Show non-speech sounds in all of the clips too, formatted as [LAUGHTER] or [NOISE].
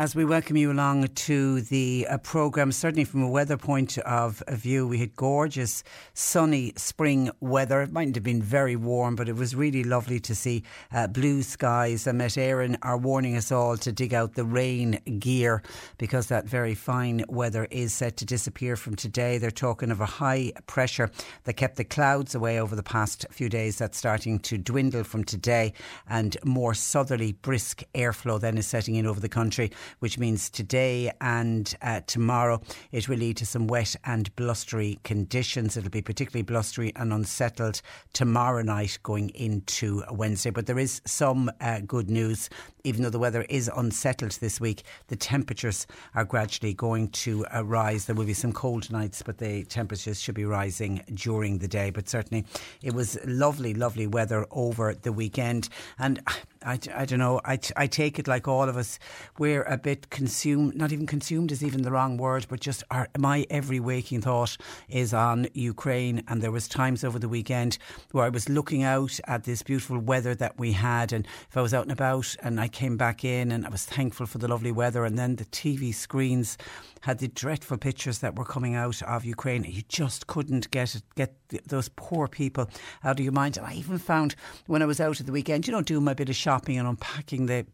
as we welcome you along to the uh, programme, certainly from a weather point of view, we had gorgeous sunny spring weather. It mightn't have been very warm, but it was really lovely to see uh, blue skies. And Met Éireann are warning us all to dig out the rain gear because that very fine weather is set to disappear from today. They're talking of a high pressure that kept the clouds away over the past few days. That's starting to dwindle from today, and more southerly, brisk airflow then is setting in over the country which means today and uh, tomorrow it will lead to some wet and blustery conditions. It'll be particularly blustery and unsettled tomorrow night going into Wednesday. But there is some uh, good news. Even though the weather is unsettled this week, the temperatures are gradually going to uh, rise. There will be some cold nights, but the temperatures should be rising during the day. But certainly, it was lovely, lovely weather over the weekend. And I, I don't know, I, I take it like all of us, we're a bit consumed, not even consumed is even the wrong word, but just our, my every waking thought is on Ukraine. And there was times over the weekend where I was looking out at this beautiful weather that we had. And if I was out and about and I came back in and I was thankful for the lovely weather and then the TV screens had the dreadful pictures that were coming out of Ukraine. You just couldn't get it, get those poor people out of your mind. And I even found when I was out at the weekend, you know, doing my bit of shopping and unpacking the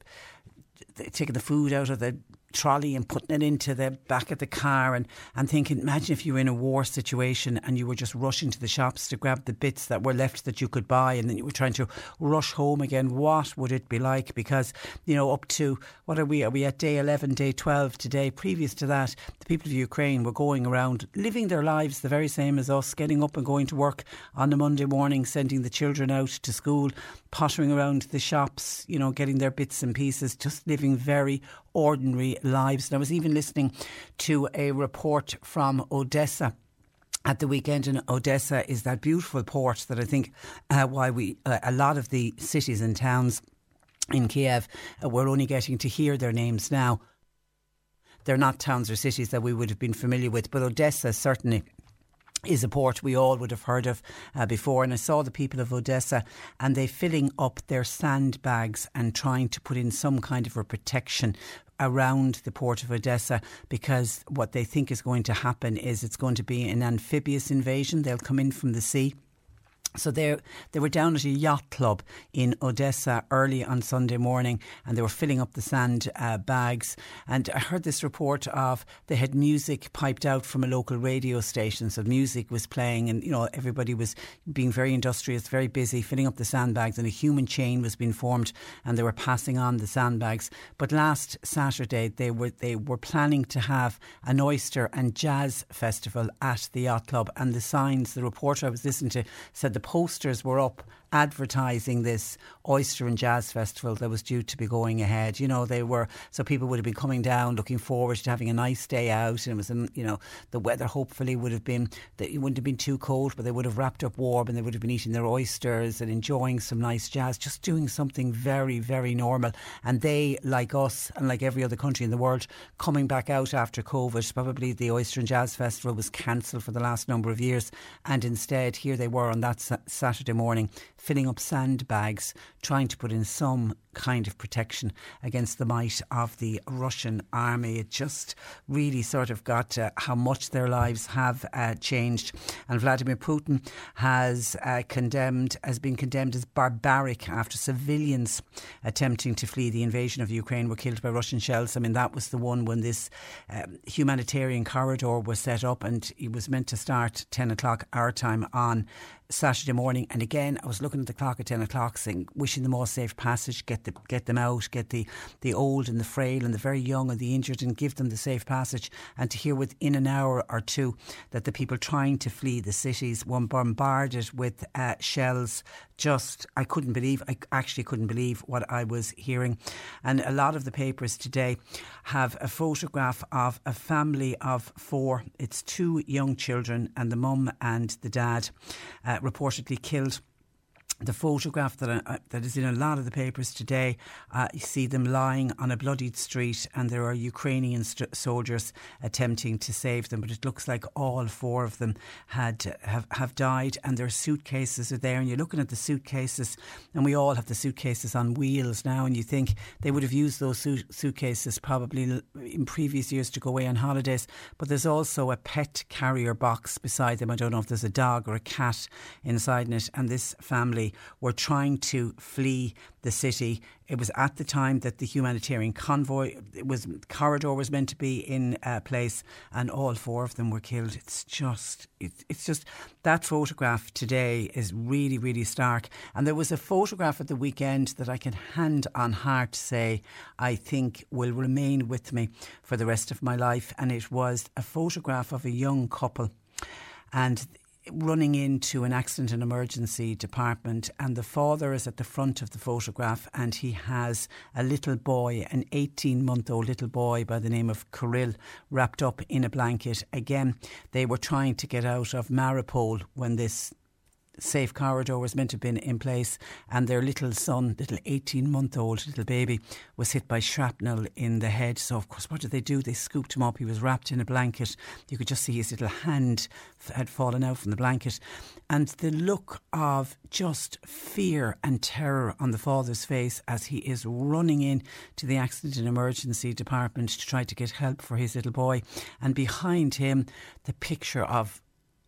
taking the food out of the trolley and putting it into the back of the car and, and thinking, imagine if you were in a war situation and you were just rushing to the shops to grab the bits that were left that you could buy and then you were trying to rush home again. What would it be like? Because, you know, up to, what are we? Are we at day 11, day 12 today? Previous to that, the people of Ukraine were going around living their lives the very same as us, getting up and going to work on a Monday morning, sending the children out to school, pottering around the shops, you know, getting their bits and pieces, just living very ordinary lives. And I was even listening to a report from Odessa at the weekend in Odessa is that beautiful port that I think uh, why we uh, a lot of the cities and towns in Kiev uh, we're only getting to hear their names now. They're not towns or cities that we would have been familiar with, but Odessa certainly is a port we all would have heard of uh, before. And I saw the people of Odessa and they filling up their sandbags and trying to put in some kind of a protection around the port of Odessa because what they think is going to happen is it's going to be an amphibious invasion. They'll come in from the sea so they they were down at a yacht club in Odessa early on Sunday morning, and they were filling up the sand uh, bags. And I heard this report of they had music piped out from a local radio station, so music was playing, and you know everybody was being very industrious, very busy, filling up the sandbags, and a human chain was being formed, and they were passing on the sandbags. But last Saturday they were they were planning to have an oyster and jazz festival at the yacht club, and the signs. The reporter I was listening to said the posters were up advertising this oyster and jazz festival that was due to be going ahead. You know, they were so people would have been coming down, looking forward to having a nice day out, and it was, you know, the weather hopefully would have been that it wouldn't have been too cold, but they would have wrapped up warm and they would have been eating their oysters and enjoying some nice jazz, just doing something very, very normal. And they, like us and like every other country in the world, coming back out after COVID, probably the oyster and jazz festival was cancelled for the last number of years, and instead here they were on that Saturday morning filling up sandbags, trying to put in some kind of protection against the might of the Russian army. It just really sort of got uh, how much their lives have uh, changed. And Vladimir Putin has uh, condemned, has been condemned as barbaric after civilians attempting to flee the invasion of Ukraine were killed by Russian shells. I mean, that was the one when this um, humanitarian corridor was set up and it was meant to start 10 o'clock our time on Saturday morning. And again, I was looking at the clock at 10 o'clock saying, wishing them all safe passage, get, the, get them out, get the, the old and the frail and the very young and the injured and give them the safe passage. And to hear within an hour or two that the people trying to flee the cities were bombarded with uh, shells, just, I couldn't believe, I actually couldn't believe what I was hearing. And a lot of the papers today have a photograph of a family of four. It's two young children and the mum and the dad. Uh, reportedly killed the photograph that uh, that is in a lot of the papers today, uh, you see them lying on a bloodied street, and there are Ukrainian st- soldiers attempting to save them. But it looks like all four of them had have, have died, and their suitcases are there. And you're looking at the suitcases, and we all have the suitcases on wheels now, and you think they would have used those su- suitcases probably in previous years to go away on holidays. But there's also a pet carrier box beside them. I don't know if there's a dog or a cat inside it, and this family were trying to flee the city. It was at the time that the humanitarian convoy it was corridor was meant to be in uh, place, and all four of them were killed. It's just it, it's just that photograph today is really really stark. And there was a photograph at the weekend that I can hand on heart say I think will remain with me for the rest of my life, and it was a photograph of a young couple and running into an accident and emergency department, and the father is at the front of the photograph, and he has a little boy, an 18 month old little boy by the name of Kirill, wrapped up in a blanket. Again, they were trying to get out of Mariupol when this safe corridor was meant to have been in place, and their little son, little 18 month old little baby, was hit by shrapnel in the head. So, of course, what did they do? They scooped him up. He was wrapped in a blanket. You could just see his little hand had fallen out from the blanket. And the look of just fear and terror on the father's face as he is running in to the accident and emergency department to try to get help for his little boy. And behind him, the picture of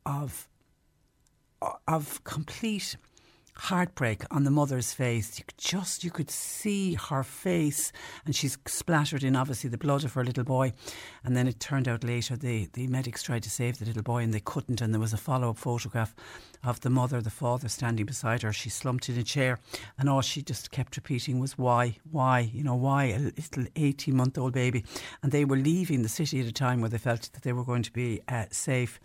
of of complete heartbreak on the mother's face. You could just you could see her face, and she's splattered in obviously the blood of her little boy. And then it turned out later the the medics tried to save the little boy and they couldn't. And there was a follow up photograph of the mother, the father standing beside her. She slumped in a chair, and all she just kept repeating was why, why, you know, why a little eighteen month old baby. And they were leaving the city at a time where they felt that they were going to be uh, safe.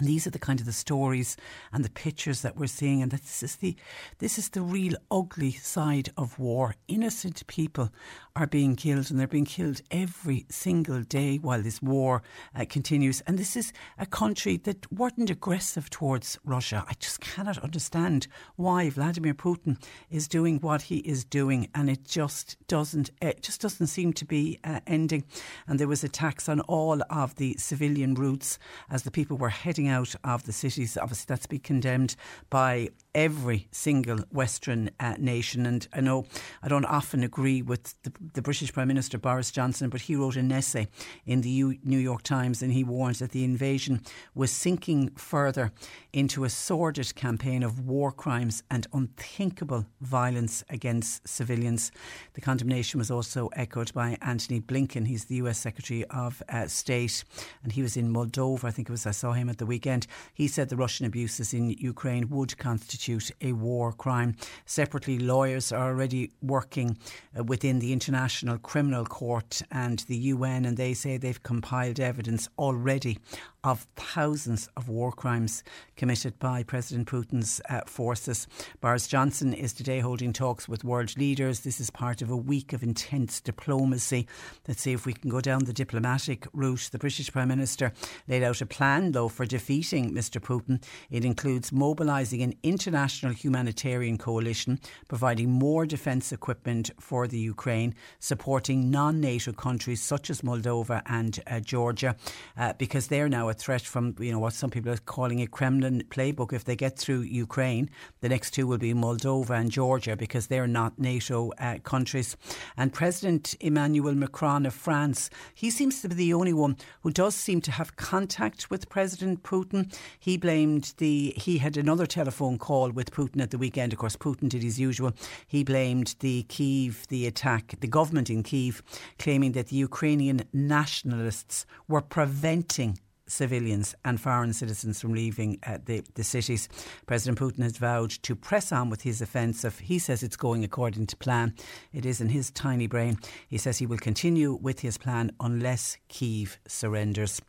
And these are the kind of the stories and the pictures that we're seeing, and this is the this is the real ugly side of war. Innocent people are being killed, and they're being killed every single day while this war uh, continues. And this is a country that weren't aggressive towards Russia. I just cannot understand why Vladimir Putin is doing what he is doing, and it just doesn't it just doesn't seem to be uh, ending. And there was attacks on all of the civilian routes as the people were heading out of the cities. Obviously, that's been condemned by every single Western uh, nation. And I know I don't often agree with the, the, British Prime Minister Boris Johnson, but he wrote an essay in the U- New York Times and he warns that the invasion was sinking further into a sordid campaign of war crimes and unthinkable violence against civilians. The condemnation was also echoed by Antony Blinken. He's the US Secretary of uh, State and he was in Moldova. I think it was, I saw him at the weekend. He said the Russian abuses in Ukraine would constitute constitute a war crime. Separately, lawyers are already working uh, within the International Criminal Court and the UN, and they say they've compiled evidence already of thousands of war crimes committed by President Putin's uh, forces. Boris Johnson is today holding talks with world leaders. This is part of a week of intense diplomacy. Let's see if we can go down the diplomatic route. The British Prime Minister laid out a plan, though, for defeating Mr. Putin. It includes mobilising an international humanitarian coalition, providing more defence equipment for the Ukraine, supporting non NATO countries such as Moldova and uh, Georgia, uh, because they're now a threat from you know what some people are calling a Kremlin playbook. If they get through Ukraine, the next two will be Moldova and Georgia because they're not NATO uh, countries. And President Emmanuel Macron of France, he seems to be the only one who does seem to have contact with President Putin. He blamed the he had another telephone call with Putin at the weekend. Of course, Putin did his usual. He blamed the Kiev, the attack, the government in Kiev, claiming that the Ukrainian nationalists were preventing civilians and foreign citizens from leaving uh, the, the cities. President Putin has vowed to press on with his offensive. He says it's going according to plan. It is in his tiny brain. He says he will continue with his plan unless Kiev surrenders.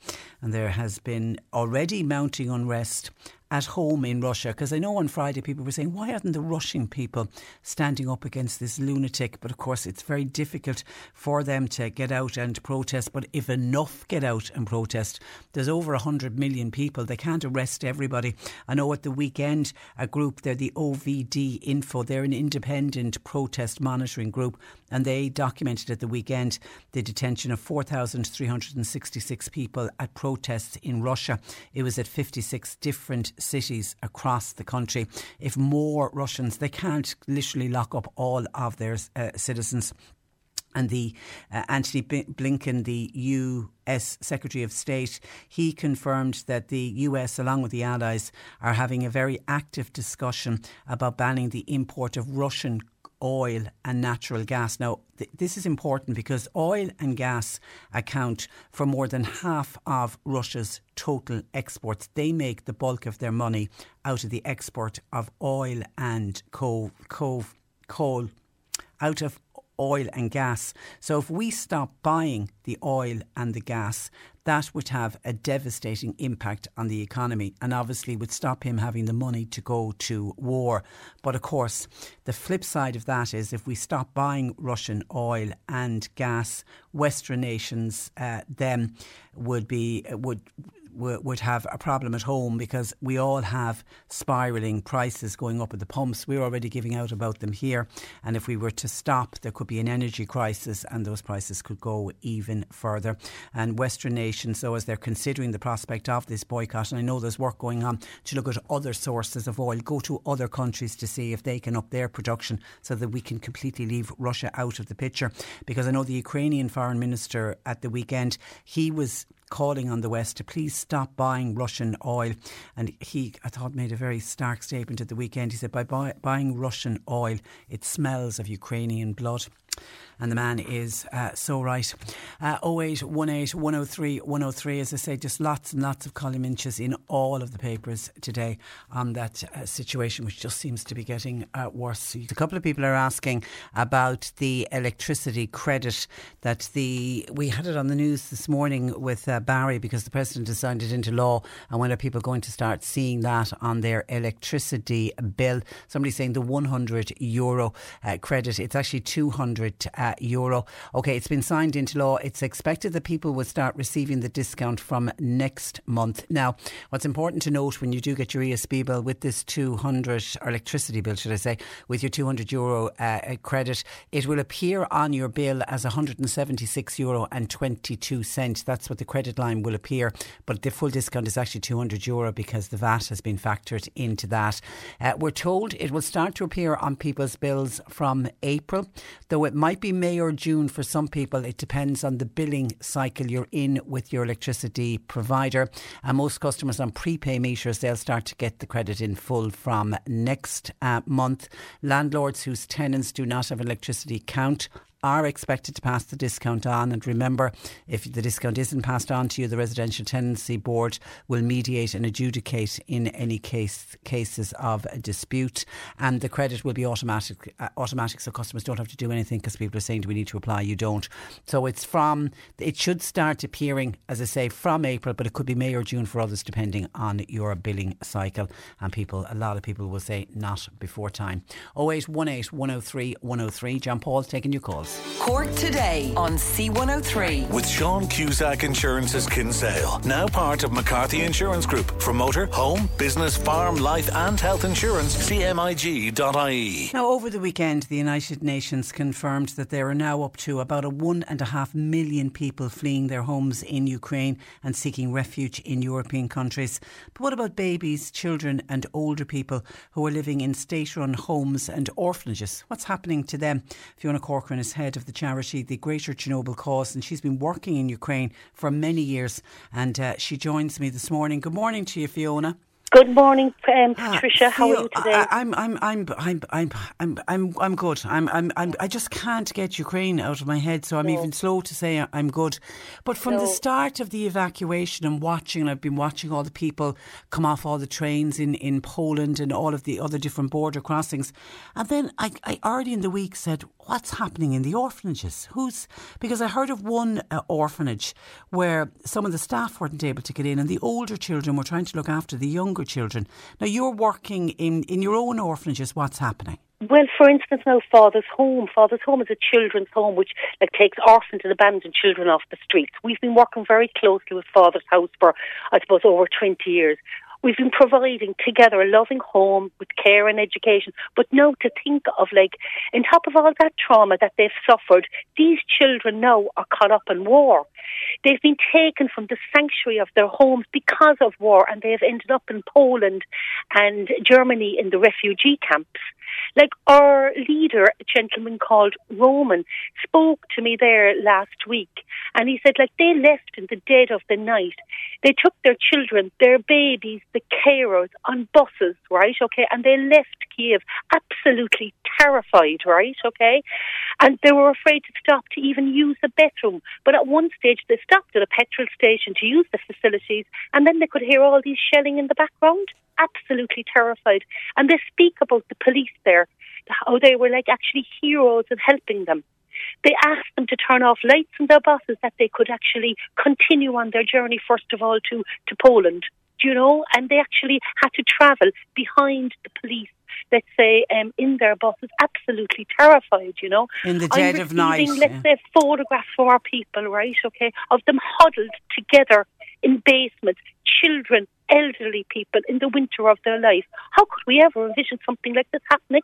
And there has been already mounting unrest at home in Russia? Because I know on Friday people were saying, why aren't the Russian people standing up against this lunatic? But of course, it's very difficult for them to get out and protest. But if enough get out and protest, there's over 100 million people. They can't arrest everybody. I know at the weekend, a group, they're the OVD Info, they're an independent protest monitoring group, and they documented at the weekend the detention of 4,366 people at protests in Russia. It was at 56 different cities across the country. If more Russians, they can't literally lock up all of their uh, citizens. And the uh, Antony Blinken, the US Secretary of State, he confirmed that the US, along with the Allies, are having a very active discussion about banning the import of Russian oil and natural gas. Now, th- this is important because oil and gas account for more than half of Russia's total exports. They make the bulk of their money out of the export of oil and coal, coal, coal out of oil and gas. So if we stop buying the oil and the gas, that would have a devastating impact on the economy and obviously would stop him having the money to go to war. But of course, the flip side of that is if we stop buying Russian oil and gas, Western nations uh, then would be would would have a problem at home because we all have spiralling prices going up at the pumps. We're already giving out about them here. And if we were to stop, there could be an energy crisis and those prices could go even further. And Western nations, so as they're considering the prospect of this boycott, and I know there's work going on to look at other sources of oil, go to other countries to see if they can up their production so that we can completely leave Russia out of the picture. Because I know the Ukrainian foreign minister at the weekend, he was calling on the West to please stop buying Russian oil. And he, I thought, made a very stark statement at the weekend. He said, by buy, buying Russian oil, it smells of Ukrainian blood and the man is uh, so right. Uh, 0818 103 103, as I say, just lots and lots of column inches in all of the papers today on that uh, situation, which just seems to be getting uh, worse. A couple of people are asking about the electricity credit that the we had it on the news this morning with uh, Barry because the president has signed it into law, and when are people going to start seeing that on their electricity bill? Somebody saying the 100 euro uh, credit, it's actually 200 uh, euro. Okay, it's been signed into law. It's expected that people will start receiving the discount from next month. Now, what's important to note when you do get your ESB bill with this 200 or electricity bill, should I say, with your 200 euro uh, credit, it will appear on your bill as 176 euro and 22 cent. That's what the credit line will appear, but the full discount is actually 200 euro because the VAT has been factored into that. Uh, we're told it will start to appear on people's bills from April, though it might be May or June for some people. It depends on the billing cycle you're in with your electricity provider. And most customers on prepay meters, they'll start to get the credit in full from next uh, month. Landlords whose tenants do not have electricity count are expected to pass the discount on. And remember, if the discount isn't passed on to you, the Residential Tenancy Board will mediate and adjudicate in any case cases of dispute. And the credit will be automatic, uh, automatic, so customers don't have to do anything because people are saying, "Do we need to apply?" You don't. So it's from. It should start appearing, as I say, from April, but it could be May or June for others, depending on your billing cycle. And people, a lot of people will say not before time. 0818 103 103. John Paul taking your calls. Insurance. Cork today on C103. With Sean Cusack Insurance's Kinsale, now part of McCarthy Insurance Group. For motor, home, business, farm, life, and health insurance, cmig.ie. Now, over the weekend, the United Nations confirmed that there are now up to about a one and a half million people fleeing their homes in Ukraine and seeking refuge in European countries. But what about babies, children, and older people who are living in state run homes and orphanages? What's happening to them? Fiona Corcoran is head of the charity, the Greater Chernobyl Cause, and she's been working in Ukraine for many years. And uh, she joins me this morning. Good morning to you, Fiona. Good morning, um, ah, Patricia. Uh, How are you today? I, am I'm, I'm, I'm, I'm, I'm, I'm, I'm good. I'm, I'm, I'm, i just can't get Ukraine out of my head, so I'm no. even slow to say I'm good. But from no. the start of the evacuation and watching, and I've been watching all the people come off all the trains in, in Poland and all of the other different border crossings. And then I, I already in the week said, "What's happening in the orphanages? Who's?" Because I heard of one uh, orphanage where some of the staff weren't able to get in, and the older children were trying to look after the younger children. Now you're working in in your own orphanages. What's happening? well, for instance, now Father's Home. Father's Home is a children's home which like takes orphans and abandoned children off the streets. We've been working very closely with Father's House for, I suppose, over 20 years. We've been providing together a loving home with care and education. But now to think of like, on top of all that trauma that they've suffered, these children now are caught up in war. They've been taken from the sanctuary of their homes because of war and they've ended up in Poland and Germany in the refugee camps. Like our leader, a gentleman called Roman, spoke to me there last week and he said like they left in the dead of the night. They took their children, their babies, the carers on buses, right? Okay. And they left Kiev absolutely terrified, right? Okay. And they were afraid to stop to even use the bathroom. But at one stage they stopped at a petrol station to use the facilities and then they could hear all these shelling in the background. Absolutely terrified. And they speak about the police there, how they were like actually heroes in helping them. They asked them to turn off lights in their buses that they could actually continue on their journey, first of all, to, to Poland. You know? And they actually had to travel behind the police, let's say, um, in their buses, absolutely terrified, you know. In the I'm dead of night, Let's yeah. say photographs for our people, right? Okay, of them huddled together in basements, children, elderly people in the winter of their life. How could we ever envision something like this happening?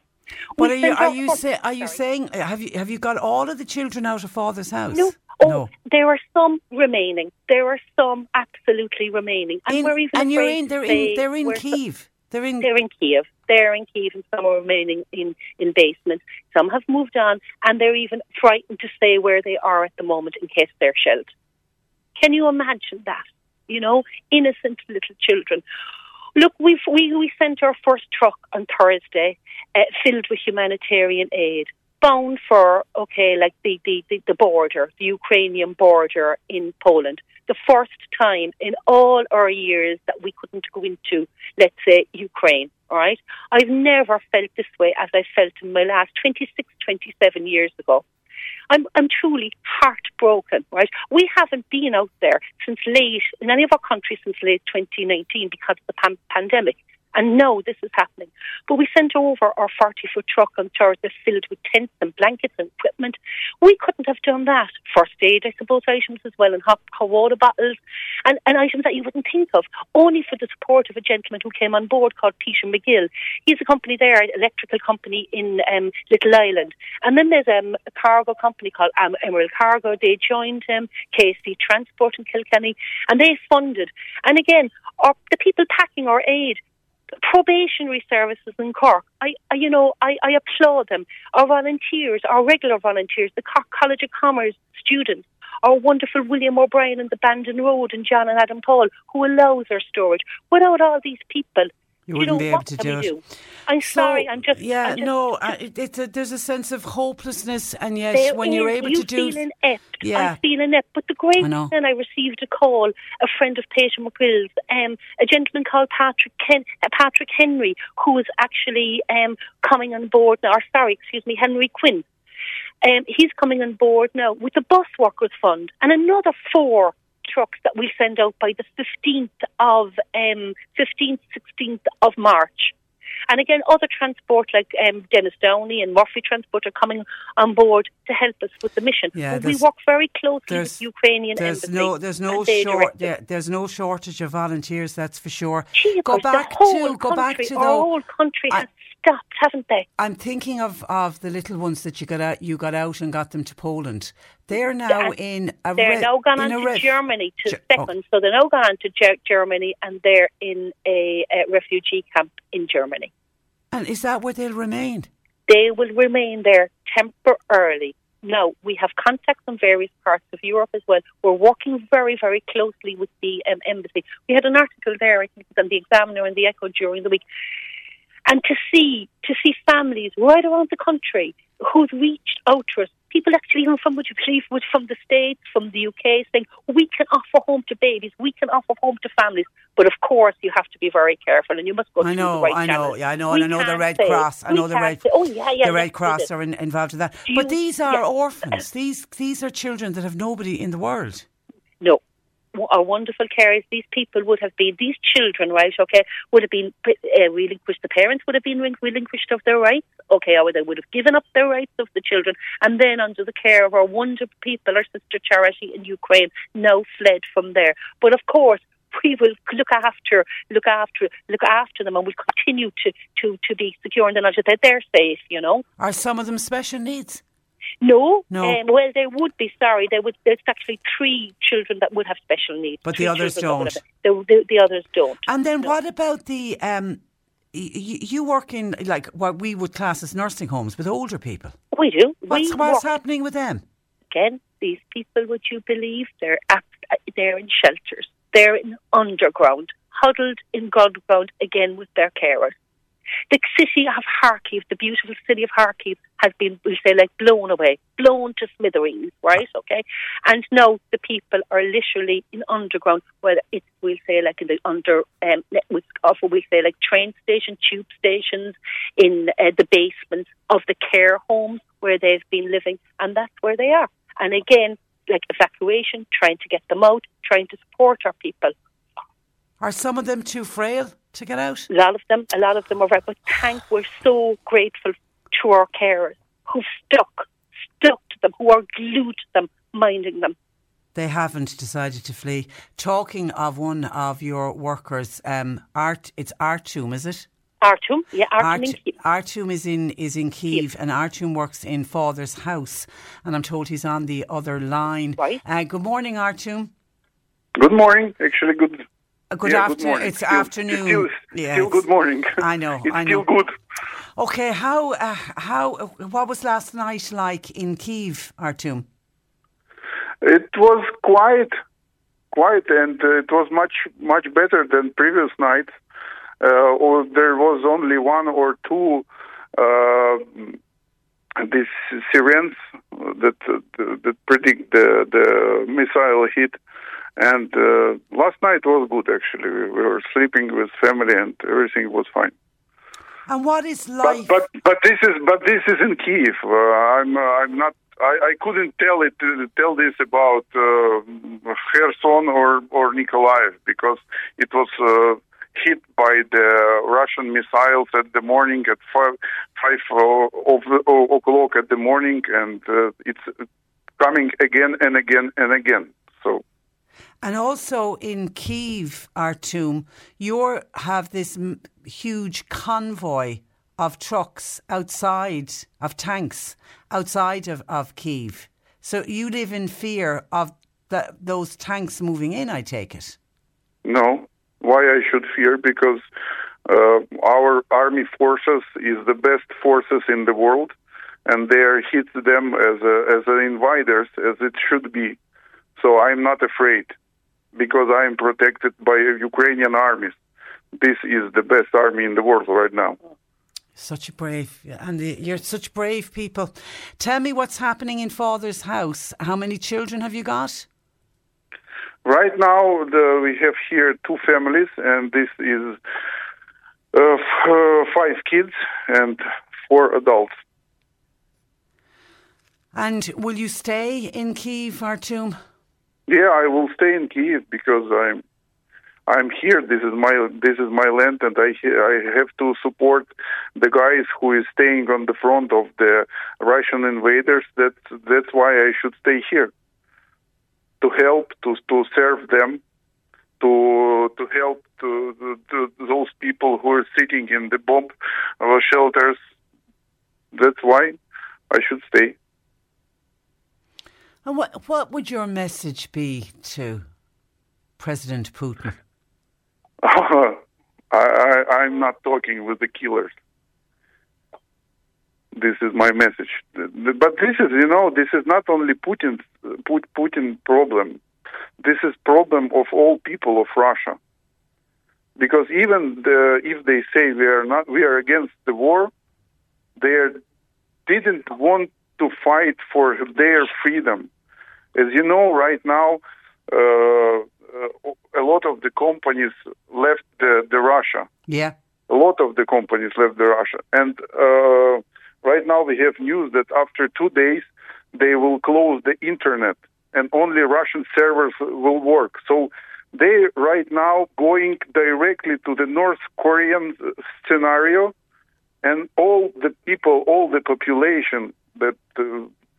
But We are you are you say, are you saying have you have you got all of the children out of father's house? No. Oh, no. there are some remaining. There are some absolutely remaining, and In- we're even and you're in they're in they're in Kiev. They're in They're in Kiev. They're in Kiev, and some are remaining in in basements. Some have moved on, and they're even frightened to stay where they are at the moment in case they're shelled. Can you imagine that? You know, innocent little children. Look, we we sent our first truck on Thursday, uh, filled with humanitarian aid, bound for okay, like the, the the the border, the Ukrainian border in Poland. The first time in all our years that we couldn't go into, let's say, Ukraine. All right, I've never felt this way as I felt in my last 26, 27 years ago. I'm, I'm truly heartbroken, right? We haven't been out there since late, in any of our countries since late 2019 because of the pan- pandemic. And no, this is happening. But we sent over our 40 foot truck on Thursday filled with tents and blankets and equipment. We couldn't have done that. First aid, I suppose, items as well, and hot, hot water bottles, and, and items that you wouldn't think of, only for the support of a gentleman who came on board called Peter McGill. He's a company there, an electrical company in um, Little Island. And then there's um, a cargo company called um, Emerald Cargo. They joined him, KC Transport in Kilkenny, and they funded. And again, our, the people packing our aid, probationary services in Cork. I, I you know, I, I applaud them. Our volunteers, our regular volunteers, the Cork College of Commerce students, our wonderful William O'Brien and the Bandon Road and John and Adam Paul, who allows our storage. Without all these people, You you wouldn't know, be able to do it. do? I'm So, sorry, I'm just yeah, I'm just, no. A, there's a sense of hopelessness, and yet when you're able you to do, feel inept. Yeah. I feel inept. But the great I thing, I received a call, a friend of Peter McGill's, um, a gentleman called Patrick Ken, uh, Patrick Henry, who is actually um, coming on board now. Or sorry, excuse me, Henry Quinn. Um, he's coming on board now with the Bus Workers Fund and another four trucks that we'll send out by the 15th of um, 15th, 16th of March. And again, other transport like um, Dennis Downey and Murphy Transport are coming on board to help us with the mission. Yeah, But we work very closely there's- with Ukrainian There's embassy. no, there's no short, yeah, there's no shortage of volunteers. That's for sure. Go back the to, go back to though. whole country I- has stopped, haven't they? I'm thinking of, of the little ones that you got out, you got out and got them to Poland. They're now in a They're re- now gone on to ref- Germany to Ge- oh. second. So they're now gone on to Ger- Germany and they're in a, a refugee camp in Germany. And is that where they'll remain? They will remain there temporarily. Now, we have contacts in various parts of Europe as well. We're working very, very closely with the um, embassy. We had an article there, I think, it was on the Examiner and the Echo during the week. And to see to see families right around the country who've reached out to us, people actually even from would you believe would from the States, from the UK, saying we can offer home to babies, we can offer home to families. But of course you have to be very careful and you must go I through know, the right I know, channels. yeah, I know, We and I know the Red say- Cross. I know the Red. say, oh yeah, yeah, the Red Cross are in, involved in that. Do but you- these are yeah. orphans. These these are children that have nobody in the world. No. Our wonderful carers, these people would have been, these children, right, okay, would have been uh, relinquished, the parents would have been relinquished of their rights, okay, or they would have given up their rights of the children, and then under the care of our wonderful people, our sister Charity in Ukraine, now fled from there. But of course, [LAUGHS] we will look after, look after, look after them, and we'll continue to, to, to be secure in the knowledge that they're safe, you know. Are some of them special needs? No, No. Um, well, there would be. Sorry, there would. There's actually three children that would have special needs, But the others children that would don't. The, the, the others don't. And then what about the? Um, y- you work in like what we would class as nursing homes with older people. We do. What's we what's happening with them? again. These people, would you believe, they're at, they're in shelters. They're in underground, huddled in underground again with their carers. The city of Kharkiv, the beautiful city of Kharkiv, has been, we say, like blown away, blown to smithereens, right? Okay, and now the people are literally in underground, whether it's we'll say like in the under um, with of we'll say like train station, tube stations, in uh, the basements of the care homes where they've been living, and that's where they are. And again, like evacuation, trying to get them out, trying to support our people. Are some of them too frail to get out? A lot of them, a lot of them are right. But thank, we're so grateful to our carers who stuck, stuck to them, who are glued to them, minding them. They haven't decided to flee. Talking of one of your workers, um, Art, it's Artum, is it? Artum, yeah, Artum Art, in Kiev. Artum is in is in Kiev, and Artum works in Father's house, and I'm told he's on the other line. Right. Uh, good morning, Artum. Good morning. Actually, good. Uh, good yeah, afternoon. morning. It's Still- afternoon. Still, Yeah, still it's- good morning. I know, [LAUGHS] it's I still know. good. Okay, how uh, how what was last night like in Kiev, Artum? It was quiet, quiet, and uh, it was much much better than previous nights. Uh, or there was only one or two uh, these sirens that that predict the the missile hit. And uh, last night was good actually. We were sleeping with family and everything was fine. And what is But life? but but this is but this is in Kiev. Uh, I'm uh, I'm not. I, I couldn't tell it uh, tell this about uh, Kherson or or Nikolaev because it was uh, hit by the Russian missiles at the morning at five five uh, of the, o- o'clock at the morning, and uh, it's coming again and again and again. So. And also in Kiev, Artum, you have this m- huge convoy of trucks outside, of tanks outside of, of Kiev. So you live in fear of the, those tanks moving in, I take it. No. Why I should fear? Because uh, our army forces is the best forces in the world, and they are hit them as a, as an invaders as it should be. So I'm not afraid because I am protected by Ukrainian armies. This is the best army in the world right now. Such a brave, and you're such brave people. Tell me what's happening in Father's house. How many children have you got? Right now, the, we have here two families, and this is uh, f- uh, five kids and four adults. And will you stay in Kiev, Artum? Yeah, I will stay in Kiev because I'm I'm here. This is my this is my land, and I I have to support the guys who is staying on the front of the Russian invaders. That's that's why I should stay here to help to to serve them, to to help to, to, to those people who are sitting in the bomb shelters. That's why I should stay. And what what would your message be to President Putin? [LAUGHS] I, I, I'm not talking with the killers. This is my message. But this is, you know, this is not only Putin's Putin problem. This is problem of all people of Russia. Because even the, if they say we are not, we are against the war, they didn't want to fight for their freedom. As you know, right now, uh, uh, a lot of the companies left the, the Russia. Yeah. A lot of the companies left the Russia, and uh, right now we have news that after two days they will close the internet and only Russian servers will work. So they right now going directly to the North Korean scenario, and all the people, all the population that uh,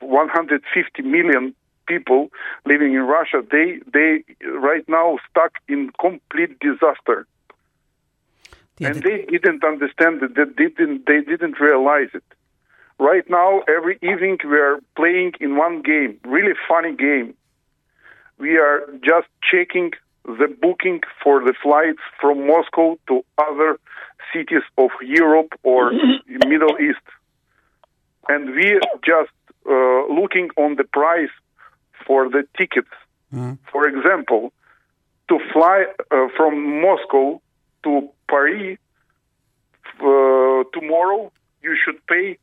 150 million people living in Russia, they they right now stuck in complete disaster. Yeah, and they didn't understand it. They didn't. They didn't realize it. Right now, every evening we are playing in one game, really funny game. We are just checking the booking for the flights from Moscow to other cities of Europe or [LAUGHS] Middle East, and we just uh, looking on the price for the tickets. Mm. For example, to fly uh, from Moscow to Paris uh, tomorrow, you should pay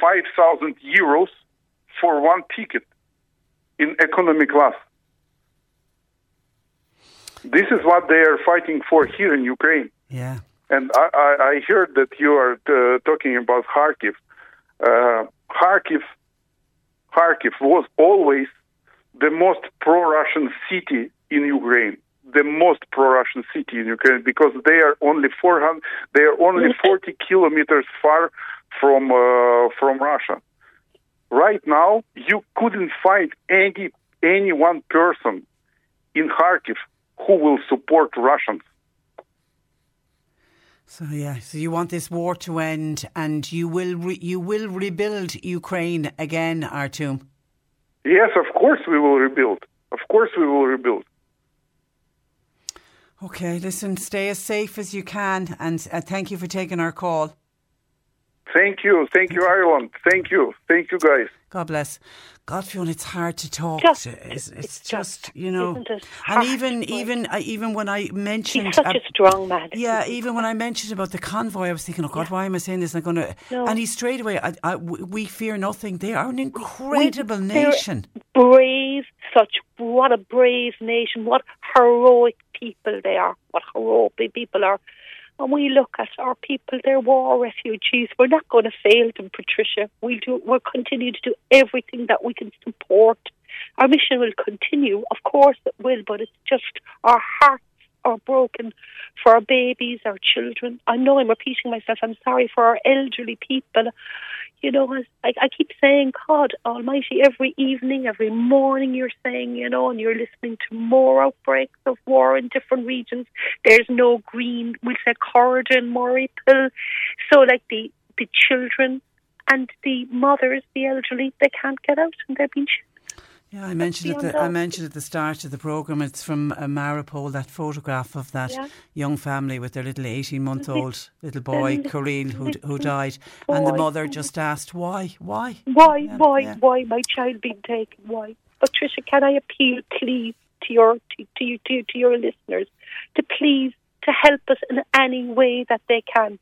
5,000 euros for one ticket in economy class. This is what they are fighting for here in Ukraine. Yeah. And I, I, I heard that you are uh, talking about Kharkiv. Uh, Kharkiv, Kharkiv was always the most pro-Russian city in Ukraine. The most pro-Russian city in Ukraine because they are only 400. They are only 40 kilometers far from uh, from Russia. Right now, you couldn't find any any one person in Kharkiv who will support Russians. So yeah, so you want this war to end, and you will re- you will rebuild Ukraine again, Artum. Yes, of course we will rebuild. Of course we will rebuild. Okay, listen, stay as safe as you can, and uh, thank you for taking our call. Thank you. Thank you, Ireland. Thank you. Thank you, guys. God bless. God, Fiona, it's hard to talk. Just, to. It's, it's, it's just, just, you know, and even even even when I mentioned, he's such uh, a strong man. Yeah, even when I mentioned about the convoy, I was thinking, oh God, yeah. why am I saying this? I'm going to, no. and he straight away, I, I, we fear nothing. They are an incredible we, nation. Brave, such what a brave nation. What heroic people they are. What heroic people are. And we look at our people, they're war refugees. We're not going to fail them, Patricia. We'll do, we'll continue to do everything that we can support. Our mission will continue, of course it will, but it's just our hearts are broken for our babies, our children. I know I'm repeating myself. I'm sorry for our elderly people you know, I, I keep saying, God Almighty, every evening, every morning, you're saying, you know, and you're listening to more outbreaks of war in different regions. There's no green, we'll say corridor in pill. So, like the the children and the mothers, the elderly, they can't get out and they're being yeah, I mentioned at the I mentioned at the start of the program. It's from uh, a Mariupol, that photograph of that yeah. young family with their little eighteen-month-old [LAUGHS] little boy, Kirill, who who died, boy. and the mother just asked, "Why? Why? Why? Yeah, why? Yeah. Why my child being taken? Why?" But Tricia, can I appeal, please, to your to, to you to, to your listeners, to please to help us in any way that they can.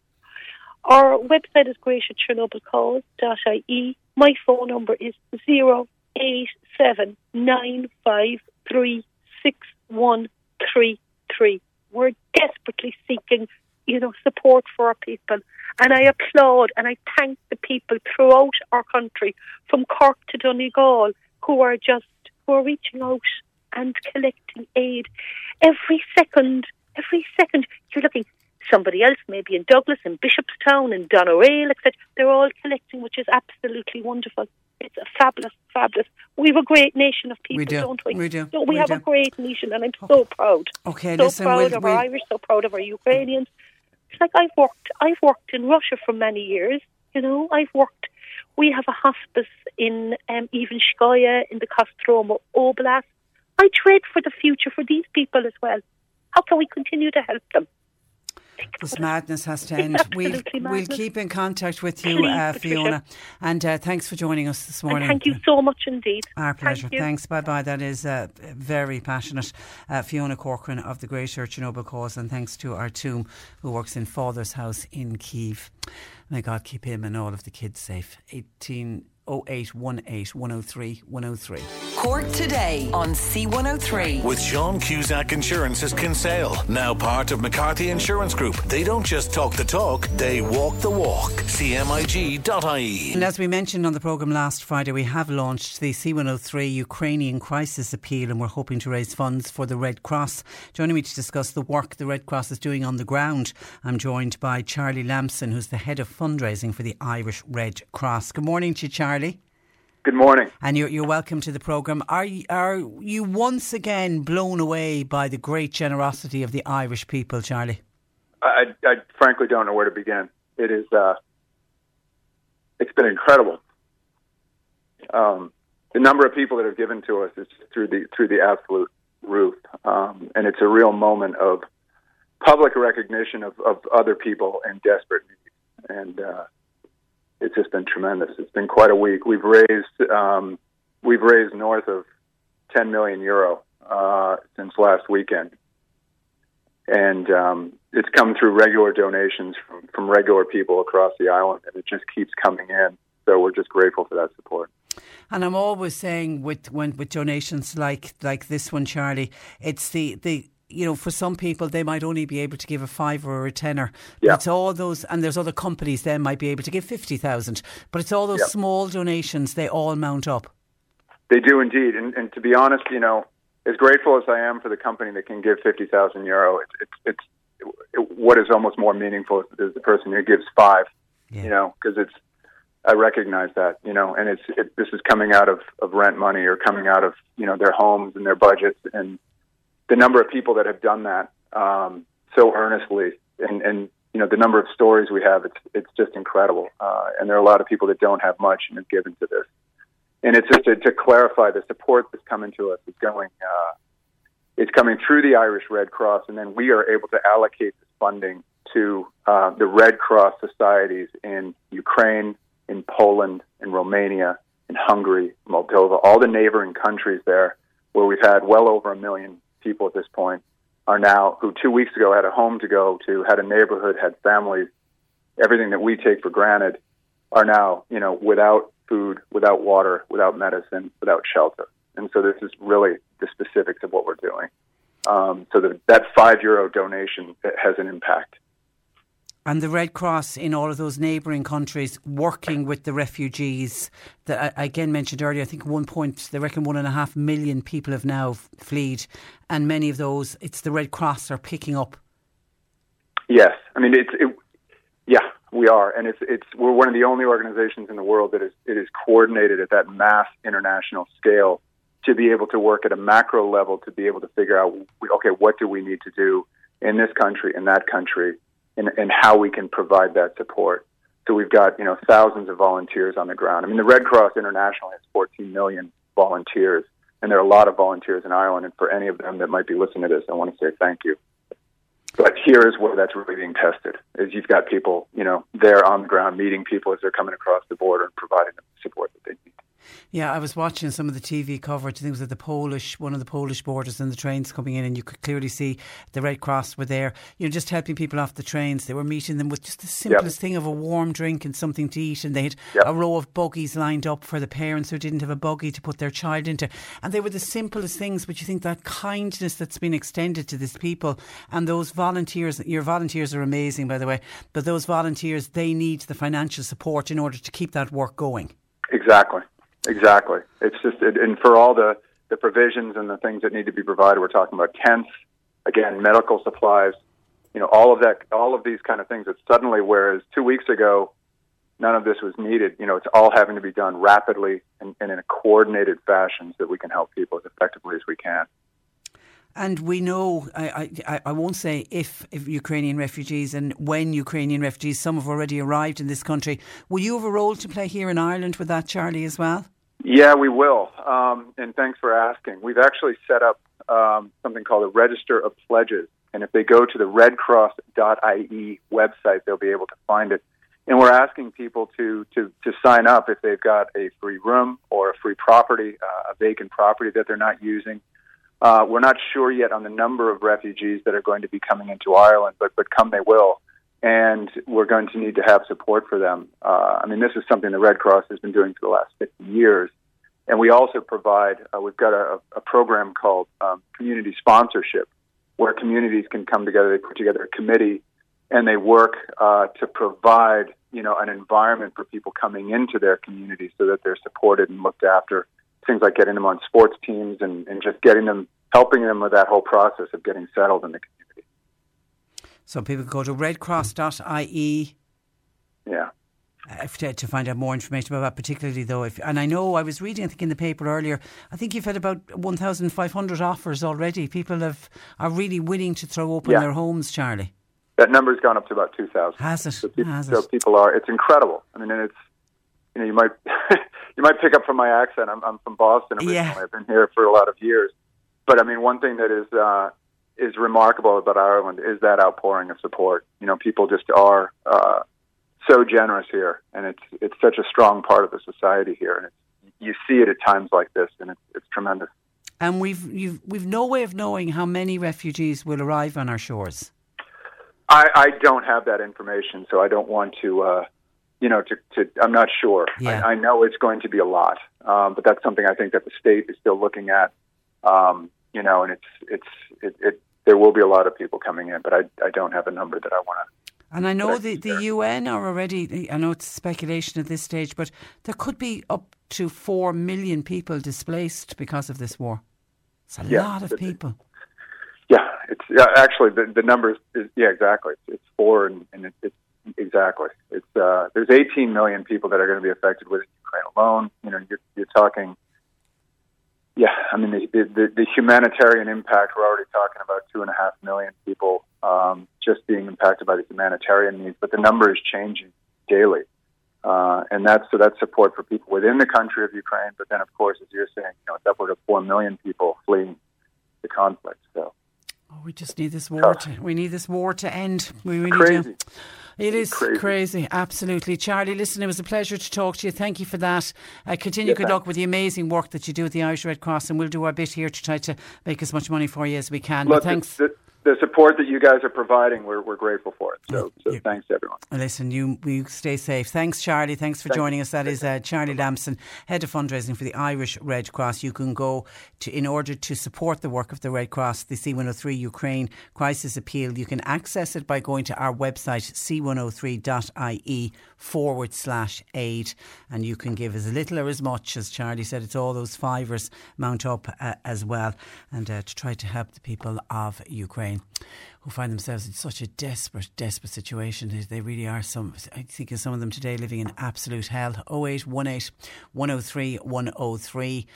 Our website is graciachernobyl.ie. My phone number is zero eight seven nine five three six one three three. We're desperately seeking, you know, support for our people. And I applaud and I thank the people throughout our country, from Cork to Donegal, who are just who are reaching out and collecting aid every second every second you're looking somebody else, maybe in Douglas, in Bishopstown, in Doneraile, etc. They're all collecting, which is absolutely wonderful. It's a fabulous, fabulous. We have a great nation of people, We do. not we? We do. No, we, We have do. a great nation, and I'm so proud. Okay, so listen, proud we'll- of we'll- our Irish, so proud of our Ukrainians. It's like I've worked. I've worked in Russia for many years. You know, I've worked. We have a hospice in um, Ivanskaya in the Kostroma Oblast. I dread for the future for these people as well. How can we continue to help them? This madness has to end. [LAUGHS] We'll, we'll keep in contact with you, Please, uh, Fiona. And uh, thanks for joining us this And morning. thank you so much indeed. Our pleasure. Thank. Thanks. Bye bye. That is uh, very passionate. Uh, Fiona Corcoran of the Great Church Chernobyl Cause, and thanks to Artum who works in Father's House in Kiev. May God keep him and all of the kids safe. 18 0818 103 103. Cork today on C103. With Sean Cusack Insurance's Kinsale, now part of McCarthy Insurance Group. They don't just talk the talk, they walk the walk. CMIG.ie. And as we mentioned on the programme last Friday, we have launched the C103 Ukrainian Crisis Appeal and we're hoping to raise funds for the Red Cross. Joining me to discuss the work the Red Cross is doing on the ground, I'm joined by Charlie Lamson, who's the head of fundraising for the Irish Red Cross. Good morning to you, Charlie. Good morning. And you're, you're welcome to the programme. Are you, are you once again blown away by the great generosity of the Irish people, Charlie? I, I frankly don't know where to begin. It is, uh, it's been incredible. Um, the number of people that have given to us is through the through the absolute roof, um, and it's a real moment of public recognition of, of other people in desperate need, and uh, it's just been tremendous. It's been quite a week. We've raised um, we've raised north of 10 million euro uh, since last weekend, and um, it's come through regular donations from, from regular people across the island, and it just keeps coming in. So we're just grateful for that support. And I'm always saying with when with donations like like this one, Charlie, it's the the you know, for some people they might only be able to give a fiver or a tenner. Yeah. it's all those and there's other companies then might be able to give fifty thousand. But it's all those Yeah. small donations, they all mount up. They do indeed, and, and to be honest, you know, as grateful as I am for the company that can give fifty thousand euro, it's it's, it's it, what is almost more meaningful is the person who gives five. Yeah. You know, because it's I recognize that, you know, and it's it, this is coming out of of rent money or coming out of you know their homes and their budgets, and the number of people that have done that um, so earnestly, and and you know the number of stories we have, it's it's just incredible, uh, and there are a lot of people that don't have much and have given to this. And it's just to, to clarify the support that's coming to us is going uh, it's coming through the Irish Red Cross, and then we are able to allocate this funding to uh, the Red Cross societies in Ukraine, in Poland, in Romania, in Hungary, Moldova, all the neighboring countries there, where we've had well over a million people at this point, are now who two weeks ago had a home to go to, had a neighborhood, had families, everything that we take for granted, are now you know without food, without water, without medicine, without shelter. And so this is really the specifics of what we're doing. Um, so that that five euro donation has an impact. And the Red Cross in all of those neighbouring countries working with the refugees that I again mentioned earlier, I think at one point they reckon one and a half million people have now fled and many of those it's the Red Cross are picking up. Yes, I mean it's it, yeah we are, and it's it's we're one of the only organizations in the world that is it is coordinated at that mass international scale to be able to work at a macro level to be able to figure out okay what do we need to do in this country in that country and, and how we can provide that support. So we've got you know thousands of volunteers on the ground. I mean the Red Cross International has 14 million volunteers, and there are a lot of volunteers in Ireland. And for any of them that might be listening to this, I want to say thank you. But here is where that's really being tested: is you've got people you know there on the ground meeting people as they're coming across the border and providing them the support that they need. Yeah, I was watching some of the TV coverage. I think it was at the Polish, one of the Polish borders, and the trains coming in, and you could clearly see the Red Cross were there. You know, just helping people off the trains. They were meeting them with just the simplest thing of a warm drink and something to eat, and they had Yep. a row of buggies lined up for the parents who didn't have a buggy to put their child into, and they were the simplest things. But you think that kindness that's been extended to these people, and those volunteers. Your volunteers are amazing, by the way, but those volunteers they need the financial support in order to keep that work going. Exactly. Exactly. It's just, it, and for all the, the provisions and the things that need to be provided, we're talking about tents, again, medical supplies, you know, all of that, all of these kind of things that suddenly, whereas two weeks ago, none of this was needed, you know, it's all having to be done rapidly and, and in a coordinated fashion so that we can help people as effectively as we can. And we know, I, I, I won't say if, if Ukrainian refugees and when Ukrainian refugees, some have already arrived in this country. Will you have a role to play here in Ireland with that, Charlie, as well? Yeah, we will. Um, and thanks for asking. We've actually set up um, something called a Register of Pledges. And if they go to the redcross.ie website, they'll be able to find it. And we're asking people to, to, to sign up if they've got a free room or a free property, uh, a vacant property that they're not using. Uh, we're not sure yet on the number of refugees that are going to be coming into Ireland, but, but come they will. And we're going to need to have support for them. Uh, I mean, this is something the Red Cross has been doing for the last 50 years. And we also provide, uh, we've got a, a program called um, community sponsorship, where communities can come together. They put together a committee and they work uh, to provide, you know, an environment for people coming into their community so that they're supported and looked after. Things like getting them on sports teams and, and just getting them, helping them with that whole process of getting settled in the community. So people can go to redcross.ie. Yeah. Uh, to, to, find out more information about that, particularly though, if and I know I was reading, I think in the paper earlier, I think you've had about one thousand five hundred offers already. People have are really willing to throw open yeah. their homes, Charlie. That number's gone up to about two thousand. Has it? So people, Has so people are. It's incredible. I mean, and it's you know you might [LAUGHS] you might pick up from my accent. I'm, I'm from Boston originally. Yeah. I've been here for a lot of years, but I mean, one thing that is uh, is remarkable about Ireland is that outpouring of support. You know, people just are. Uh, so generous here, and it's it's such a strong part of the society here, and you see it at times like this, and it's, it's tremendous. And we've we've no way of knowing how many refugees will arrive on our shores. I, I don't have that information, so I don't want to. Uh, you know, to, to I'm not sure. Yeah. I, I know it's going to be a lot, um, but that's something I think that the state is still looking at. Um, you know, and it's it's it, it there will be a lot of people coming in, but I I don't have a number that I want to and I know the, the UN are already, I know it's speculation at this stage, but there could be up to 4 million people displaced because of this war. It's a yeah, lot of people. Yeah, it's yeah, actually the, the numbers is, yeah, exactly. It's, it's four and, and it, it's exactly. It's, uh, there's 18 million people that are going to be affected with Ukraine alone. You know, you're, you're talking yeah, I mean the, the, the humanitarian impact. We're already talking about two and a half million people um, just being impacted by the humanitarian needs, but the number is changing daily, uh, and that's so that's support for people within the country of Ukraine. But then, of course, as you're saying, you know, it's upward of four million people fleeing the conflict. So. Oh, we just need this war. To, we need this war to end. We really Crazy. do. It is crazy. crazy. absolutely. Charlie, listen, it was a pleasure to talk to you. Thank you for that. Uh, continue Yeah, good thanks. luck with the amazing work that you do at the Irish Red Cross, and we'll do our bit here to try to make as much money for you as we can. Look, but thanks. The support that you guys are providing, we're, we're grateful for it. So, so Yeah. thanks to everyone. Listen, you, you stay safe. Thanks, Charlie. Thanks for Thank joining us. That is uh, Charlie Lamson, head of fundraising for the Irish Red Cross. You can go to in order to support the work of the Red Cross, the C103 Ukraine Crisis Appeal. You can access it by going to our website c103.ie forward slash aid, and you can give as little or as much as Charlie said. It's all those fivers mount up uh, as well, and uh, to try to help the people of Ukraine who find themselves in such a desperate, desperate situation. They- really are. Some, I think of some of them today living in absolute hell. 0818 103 103.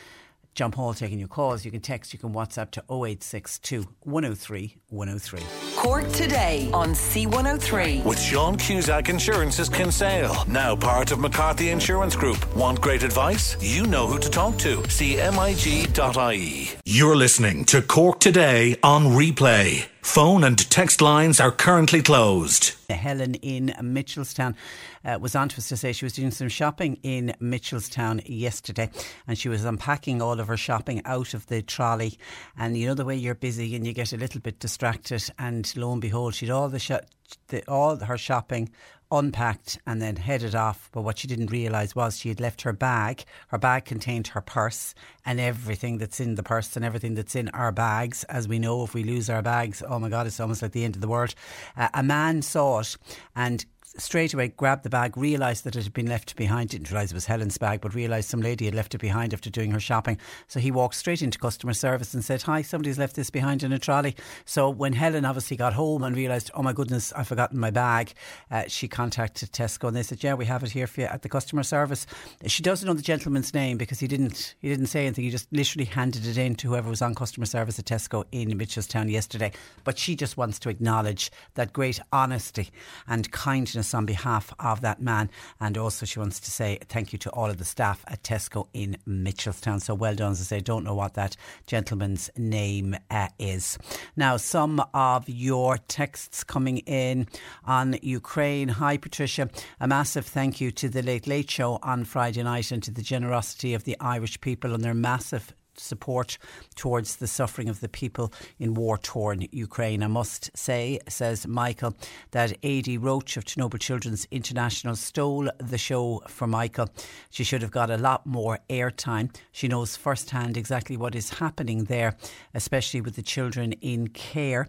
John Paul taking your calls. You can text, you can WhatsApp to 0862 103 103. Cork today on C103. With Sean Cusack Insurance's Kinsale, now part of McCarthy Insurance Group. Want great advice? You know who to talk to. CMIG.ie. You're listening to Cork Today on replay. Phone and text lines are currently closed. Helen in Mitchelstown uh, was on to us to say she was doing some shopping in Mitchelstown yesterday and she was unpacking all of her shopping out of the trolley. And you know the way you're busy and you get a little bit distracted. And lo and behold, she'd all the, sho- the all her shopping unpacked and then headed off. But what she didn't realise was she had left her bag. Her bag contained her purse and everything that's in the purse and everything that's in our bags. As we know, if we lose our bags, oh my God, it's almost like the end of the world. Uh, a man saw it and straight away grabbed the bag, realised that it had been left behind, didn't realise it was Helen's bag, but realised some lady had left it behind after doing her shopping. So he walked straight into customer service and said, Hi, somebody's left this behind in a trolley. So when Helen obviously got home and realised, Oh my goodness, I've forgotten my bag, uh, she contacted Tesco and they said, Yeah, we have it here for you at the customer service. She doesn't know the gentleman's name because he didn't he didn't say anything. He just literally handed it in to whoever was on customer service at Tesco in Mitchelstown yesterday. But she just wants to acknowledge that great honesty and kindness on behalf of that man. And also, she wants to say thank you to all of the staff at Tesco in Mitchelstown. So well done. As I say, don't know what that gentleman's name uh, is. Now, some of your texts coming in on Ukraine. Hi, Patricia. A massive thank you to the Late Late Show on Friday night and to the generosity of the Irish people and their massive support towards the suffering of the people in war torn Ukraine. I must say, says Michael, that Adi Roche of Chernobyl Children's International stole the show for Michael. She should have got a lot more airtime. She knows firsthand exactly what is happening there, especially with the children in care.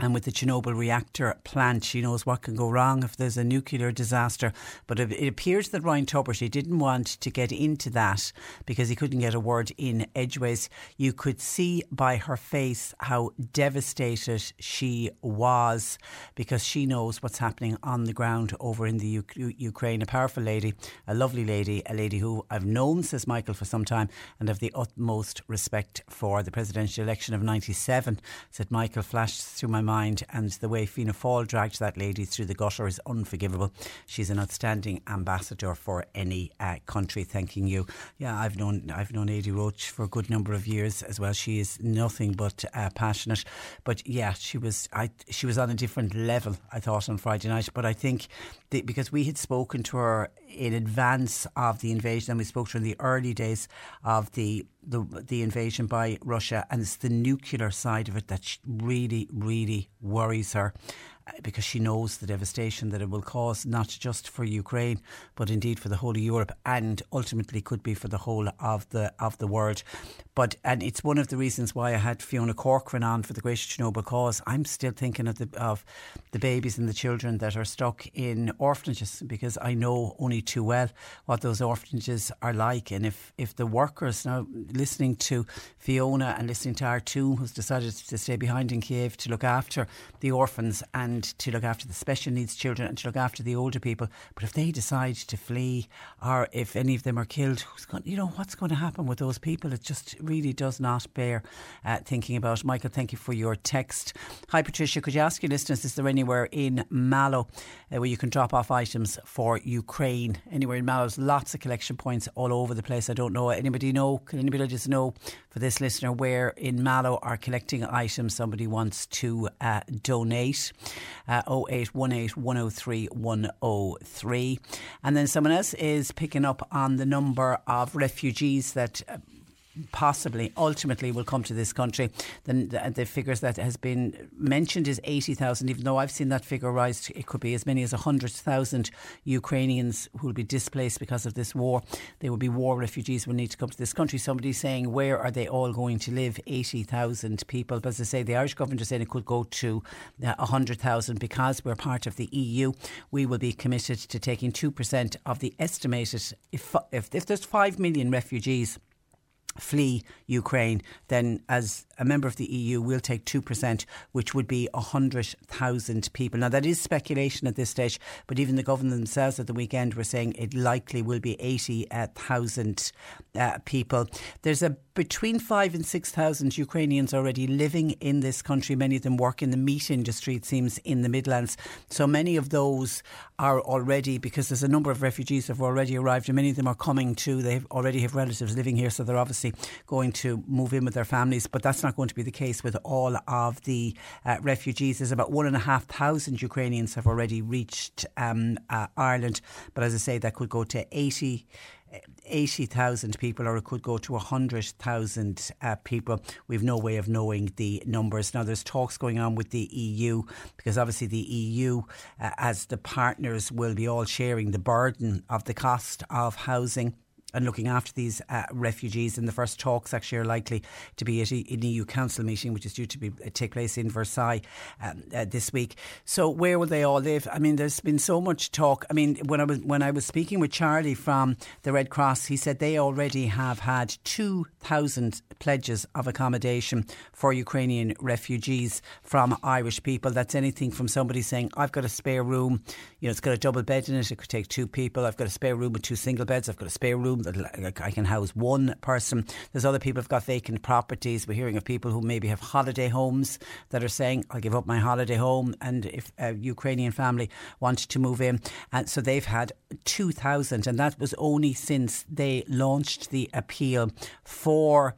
And with the Chernobyl reactor plant, she knows what can go wrong if there's a nuclear disaster. But it appears that Ryan Tubridy didn't want to get into that because he couldn't get a word in edgeways. You could see by her face how devastated she was because she knows what's happening on the ground over in the U- Ukraine. A powerful lady, a lovely lady, a lady who I've known, says Michael, for some time and have the utmost respect for. The presidential election of 97, said Michael, flashed through my mind mind, and the way Fianna Fáil dragged that lady through the gutter is unforgivable. She's an outstanding ambassador for any uh, country. Thanking you. Yeah, I've known I've known Adi Roche for a good number of years as well. She is nothing but uh, passionate. But yeah, she was I she was on a different level. I thought on Friday night, but I think the, because we had spoken to her in advance of the invasion, and we spoke to her in the early days of the the, the invasion by Russia, and it's the nuclear side of it that really, really worries her Uh, because she knows the devastation that it will cause, not just for Ukraine, but indeed for the whole of Europe, and ultimately could be for the whole of the of the world. But and it's one of the reasons why I had Fiona Corcoran on for the Greater Chernobyl cause. I'm still thinking of the of the babies and the children that are stuck in orphanages because I know only too well what those orphanages are like. And if if the workers now listening to Fiona and listening to R2, who's decided to stay behind in Kiev to look after the orphans and to look after the special needs children and to look after the older people. But if they decide to flee or if any of them are killed, who's going, you know, what's going to happen with those people? It just really does not bear uh, thinking about. Michael, thank you for your text. Hi, Patricia. Could you ask your listeners, is there anywhere in Mallow uh, where you can drop off items for Ukraine? Anywhere in Mallow, lots of collection points all over the place. I don't know. Anybody know? Can anybody just know for this listener where in Mallow are collecting items somebody wants to uh, donate? Uh, 0818 103 103. And then someone else is picking up on the number of refugees that. Possibly ultimately will come to this country. Then the, the, figures that has been mentioned is 80,000, even though I've seen that figure rise. It could be as many as 100,000 Ukrainians who will be displaced because of this war. They will be war refugees will need to come to this country. Somebody's saying, where are they all going to live? 80,000 people. But as I say, the Irish government is saying it could go to uh, 100,000 because we're part of the EU. We will be committed to taking 2% of the estimated, if, if, if there's 5 million refugees flee Ukraine, then as a member of the EU, we'll take 2%, which would be 100,000 people. Now, that is speculation at this stage, but even the government themselves at the weekend were saying it likely will be 80,000 uh, people. There's a between five and 6,000 Ukrainians already living in this country. Many of them work in the meat industry, it seems, in the Midlands. So many of those are already, because there's a number of refugees that have already arrived, and many of them are coming too. They already have relatives living here, so they're obviously going to move in with their families. But that's not going to be the case with all of the uh, refugees. There's about one and a half thousand Ukrainians have already reached um, uh, Ireland. But as I say, that could go to 80. 80,000 people, or it could go to 100,000 uh, people. We've no way of knowing the numbers. Now, there's talks going on with the EU because obviously the EU, uh, as the partners, will be all sharing the burden of the cost of housing and looking after these uh, refugees. And the first talks actually are likely to be at an EU Council meeting, which is due to be, uh, take place in Versailles um, uh, this week. So where will they all live? I mean, there's been so much talk. I mean, when I was when I was speaking with Charlie from the Red Cross, he said they already have had two thousand pledges of accommodation for Ukrainian refugees from Irish people. That's anything from somebody saying, "I've got a spare room, you know, it's got a double bed in it. It could take two people. I've got a spare room with two single beds. I've got a spare room that I can house one person. There's other people who've got vacant properties. We're hearing of people who maybe have holiday homes that are saying, I'll give up my holiday home. And if a Ukrainian family wanted to move in. And so they've had 2,000. And that was only since they launched the appeal for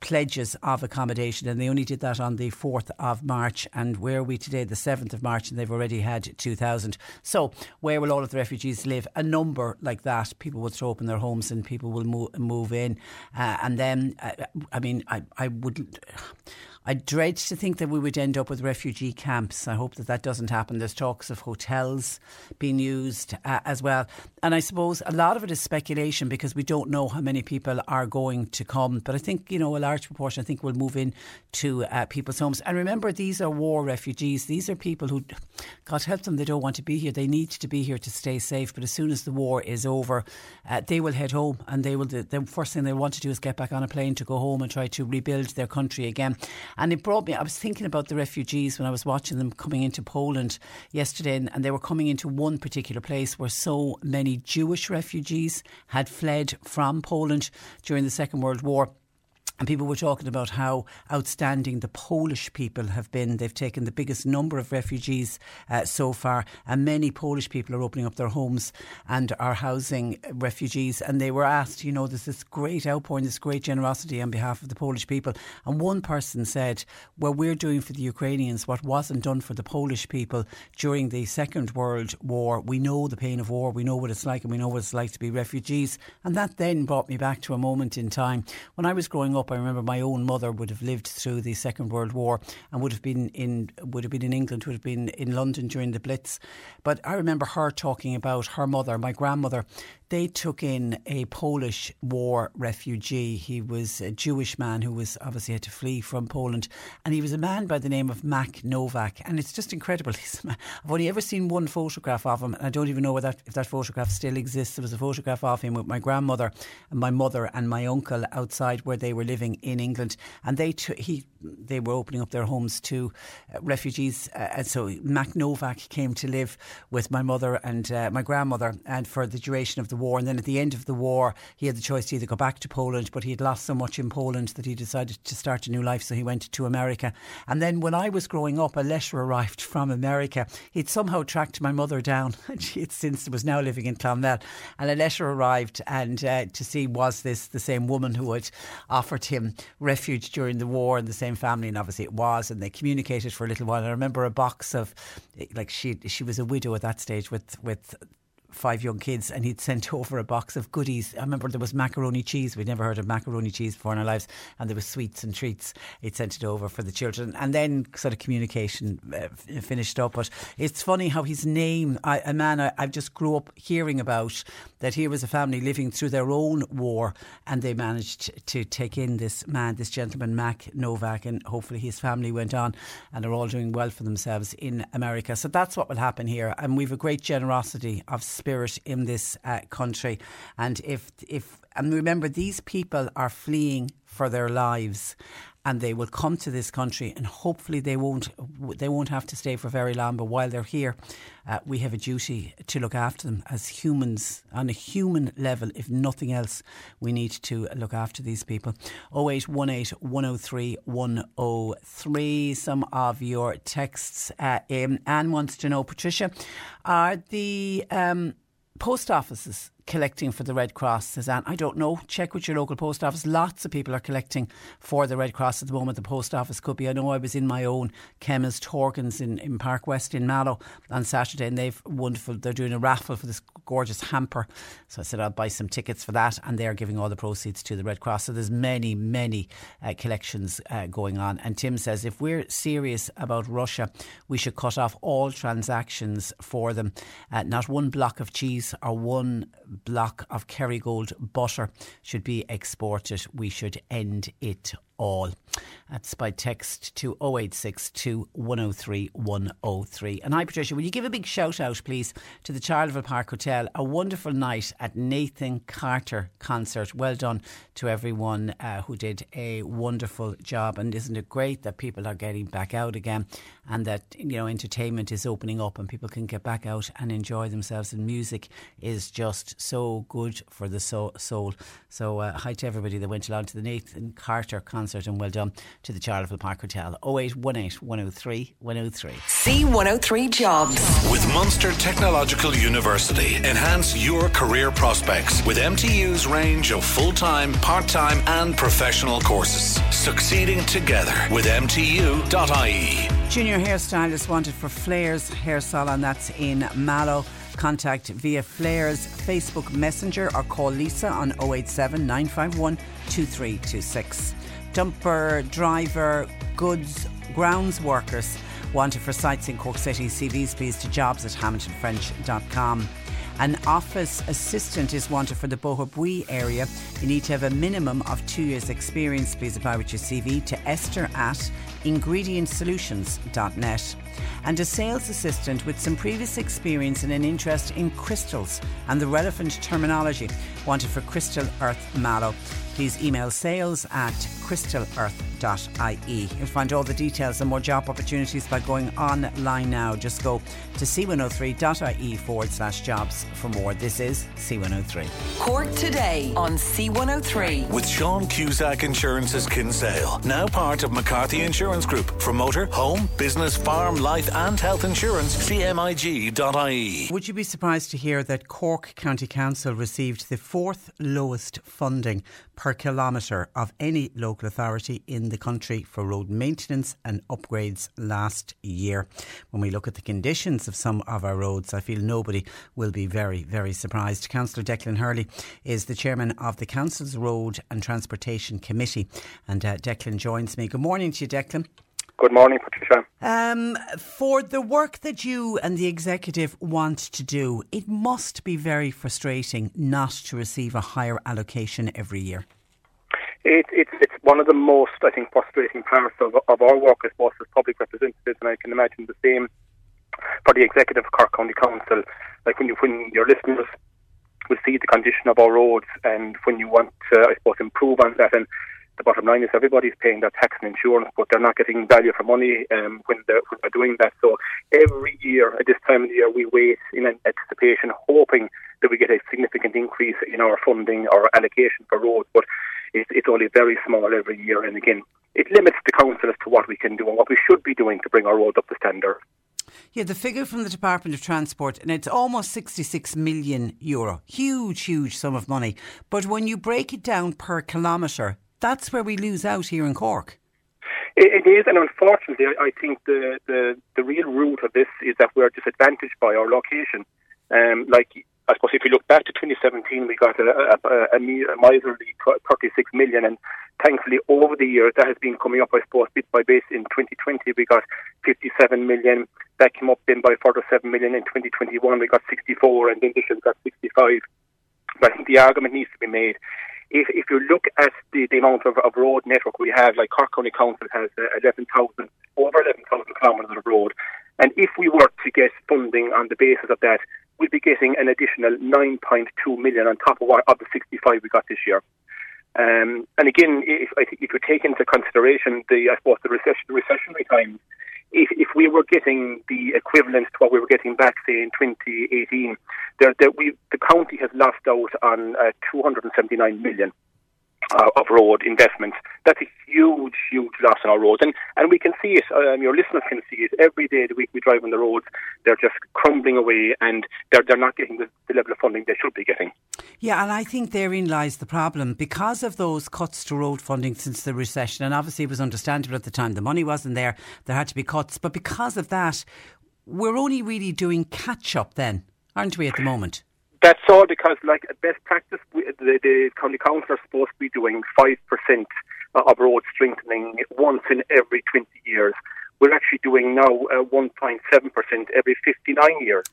pledges of accommodation, and they only did that on the 4th of March. And where are we today? The 7th of March, and they've already had 2,000. So, where will all of the refugees live? A number like that. People will throw open their homes and people will move, move in. Uh, and then, uh, I mean, I, I would. I dread to think that we would end up with refugee camps. I hope that that doesn't happen. There's talks of hotels being used uh, as well. And I suppose a lot of it is speculation because we don't know how many people are going to come. But I think, you know, a large proportion, I think, will move in to uh, people's homes. And remember, these are war refugees. These are people who, God help them, they don't want to be here. They need to be here to stay safe. But as soon as the war is over, uh, they will head home and they will, the first thing they want to do is get back on a plane to go home and try to rebuild their country again. And it brought me, I was thinking about the refugees when I was watching them coming into Poland yesterday, and, they were coming into one particular place where so many Jewish refugees had fled from Poland during the Second World War. And people were talking about how outstanding the Polish people have been. They've taken the biggest number of refugees uh, so far, and many Polish people are opening up their homes and are housing refugees. And they were asked, you know, there's this great outpouring, this great generosity on behalf of the Polish people. And one person said, well, we're doing for the Ukrainians what wasn't done for the Polish people during the Second World War. We know the pain of war, we know what it's like, and we know what it's like to be refugees. And that then brought me back to a moment in time when I was growing up. I remember my own mother would have lived through the Second World War and would have been in would have been in England, would have been in London during the Blitz. But I remember her talking about her mother, my grandmother, they took in a Polish war refugee. He was a Jewish man who was obviously had to flee from Poland, and he was a man by the name of Mac Novak. And it's just incredible. [LAUGHS] I've only ever seen one photograph of him, and I don't even know that, if that photograph still exists. There was a photograph of him with my grandmother and my mother and my uncle outside where they were living in England, and they t- he they were opening up their homes to uh, refugees. Uh, and so Mac Novak came to live with my mother and uh, my grandmother, and for the duration of the war. And then at the end of the war, he had the choice to either go back to Poland, but he had lost so much in Poland that he decided to start a new life. So he went to America. And then when I was growing up, a letter arrived from America. He'd somehow tracked my mother down, [LAUGHS] and she had since was now living in Clonmel. And a letter arrived, and uh, to see was this the same woman who had offered him refuge during the war in the same family, and obviously it was. And they communicated for a little while. And I remember a box of, like she she was a widow at that stage with with five young kids and he'd sent [LAUGHS] over a box of goodies. I remember there was macaroni cheese. We'd never heard of macaroni cheese before in our lives. And there was sweets and treats. He'd sent it over for the children. And then sort of communication uh, finished up. But it's funny how his name, I, a man I, I just grew up hearing about, that here was a family living through their own war and they managed to take in this man, this gentleman, Mac Novak, and hopefully his family went on and are all doing well for themselves in America. So that's what will happen here. And we've a great generosity of spirit in this uh, country. And if if and remember, these people are fleeing for their lives, and they will come to this country, and hopefully they won't they won't have to stay for very long. But while they're here, uh, we have a duty to look after them as humans on a human level. If nothing else, we need to look after these people. 0818 103 103. Some of your texts. Uh, Anne wants to know, Patricia, are the um, post offices collecting for the Red Cross, says Anne. I don't know. Check with your local post office. Lots of people are collecting for the Red Cross at the moment. The post office could be. I know I was in my own chemist Horgans in, in Park West in Mallow on Saturday and they've wonderful, they're doing a raffle for this gorgeous hamper. So I said I'll buy some tickets for that and they're giving all the proceeds to the Red Cross. So there's many, many uh, collections uh, going on. And Tim says if we're serious about Russia, we should cut off all transactions for them. Uh, not one block of cheese or one block of Kerrygold butter should be exported. We should end it all. That's by text to 0862 103 103. And hi, Patricia, will you give a big shout out, please, to the Charleville Park Hotel? A wonderful night at Nathan Carter concert. Well done to everyone uh, who did a wonderful job. And isn't it great that people are getting back out again and that, you know, entertainment is opening up and people can get back out and enjoy themselves? And music is just so good for the soul. So, uh, hi to everybody that went along to the Nathan Carter concert and well done to the Charleville Park Hotel. 0818 103 103. C103 Jobs. With Munster Technological University, enhance your career prospects with MTU's range of full time, part time, and professional courses. Succeeding together with MTU.ie. Junior hairstylist wanted for Flares Hair Salon, that's in Mallow. Contact via Flares Facebook Messenger or call Lisa on 087 951 2326 dumper, driver, goods, grounds workers wanted for sites in Cork City. CVs please to jobs at hamiltonfrench.com. An office assistant is wanted for the Boherbue area. You need to have a minimum of two years' experience. Please apply with your CV to esther at ingredientsolutions.net. And a sales assistant with some previous experience and an interest in crystals and the relevant terminology wanted for Crystal Earth Mallow please email sales at crystalearth.ie. You'll find all the details and more job opportunities by going online now. Just go to c103.ie forward slash jobs for more. This is C103. Cork today on C103. With Sean Cusack Insurance's Kinsale, now part of McCarthy Insurance Group. For motor, home, business, farm, life, and health insurance, cmig.ie. Would you be surprised to hear that Cork County Council received the fourth lowest funding per kilometre of any local authority in the country for road maintenance and upgrades last year. When we look at the conditions of some of our roads, I feel nobody will be very, very surprised. Councillor Declan Hurley is the chairman of the Council's Road and Transportation Committee. And uh, Declan joins me. Good morning to you, Declan. Good morning, Patricia. Um, for the work that you and the executive want to do, it must be very frustrating not to receive a higher allocation every year. It, it's it's one of the most, I think, frustrating parts of, of our work, I suppose, as public representatives, and I can imagine the same for the executive of Cork County Council. Like when you when your listeners will see the condition of our roads, and when you want to, I suppose, improve on that, and the bottom line is everybody's paying their tax and insurance, but they're not getting value for money um, when, they're, when they're doing that. So every year at this time of the year, we wait in anticipation, hoping that we get a significant increase in our funding or allocation for roads. But it's, it's only very small every year. And again, it limits the council as to what we can do and what we should be doing to bring our roads up to standard. Yeah, the figure from the Department of Transport, and it's almost 66 million euro. Huge, huge sum of money. But when you break it down per kilometre, that's where we lose out here in Cork. It, it is, and unfortunately, I think the, the, the real root of this is that we're disadvantaged by our location. Um, like, I suppose if you look back to 2017, we got a, a, a, a miserly 36 million, and thankfully over the years that has been coming up, I suppose, bit by bit. In 2020, we got 57 million. That came up then by further 7 million. In 2021, we got 64, and then this year we got 65. But I think the argument needs to be made if, if you look at the, the amount of, of road network we have, like Cork County Council has uh, 11,000, over 11,000 kilometres of road, and if we were to get funding on the basis of that, we'd be getting an additional 9.2 million on top of, what, of the 65 we got this year. Um, and again, if, if you take into consideration the, I suppose, the recession, recessionary times, if, if we were getting the equivalent to what we were getting back, say, in 2018, there, there we, the county has lost out on uh, 279 million uh, of road investment. That's a huge, huge loss on our roads, and and we can see it. Um, your listeners can see it every day. The week we drive on the roads, they're just crumbling away, and they're they're not getting the, the level of funding they should be getting. Yeah, and I think therein lies the problem because of those cuts to road funding since the recession, and obviously it was understandable at the time the money wasn't there. There had to be cuts, but because of that, we're only really doing catch up then, aren't we, at the moment? That's all because, like, at best practice, we, the, the county council are supposed to be doing 5% of road strengthening once in every 20 years. We're actually doing now uh, 1.7% every 59 years.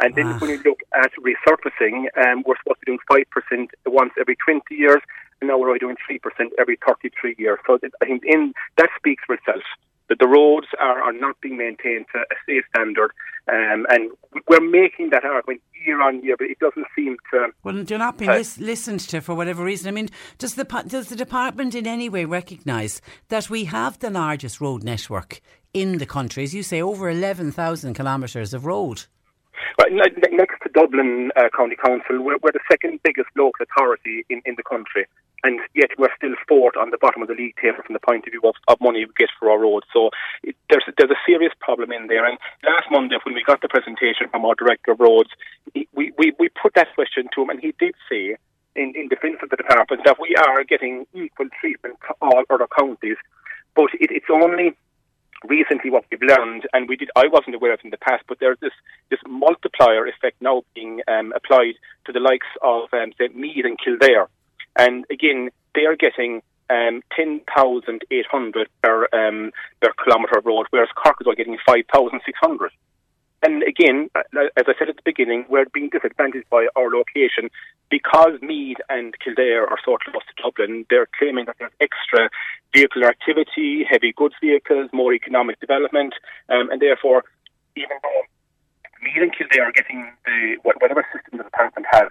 And then when you look at resurfacing, um, we're supposed to be doing 5% once every 20 years, and now we're only doing 3% every 33 years. So I think in, that speaks for itself that the roads are, are not being maintained to a safe standard. Um, and we're making that argument year on year, but it doesn't seem to. Well, they're not being uh, lis- listened to for whatever reason. I mean, does the does the department in any way recognise that we have the largest road network in the country? As you say, over eleven thousand kilometres of road. Well, next to Dublin uh, County Council, we're, we're, the second biggest local authority in, in the country, and yet we're still fourth on the bottom of the league table from the point of view of, of money we get for our roads. So it, there's there's a serious problem in there. And last Monday, when we got the presentation from our director of roads, we, we we put that question to him, and he did say. In, in defence of the department, that we are getting equal treatment to all other counties, but it, it's only recently what we've learned, and we did, I wasn't aware of in the past, but there's this, this multiplier effect now being um, applied to the likes of, um, say, Meath and Kildare. And again, they are getting um, 10,800 per, um, per kilometre road, whereas Cork is getting 5,600. And again, uh, as I said at the beginning, we're being disadvantaged by our location because Meath and Kildare are so close to Dublin. They're claiming that there's extra vehicular activity, heavy goods vehicles, more economic development, um, and therefore, even though Meath and Kildare are getting the whatever system the department has,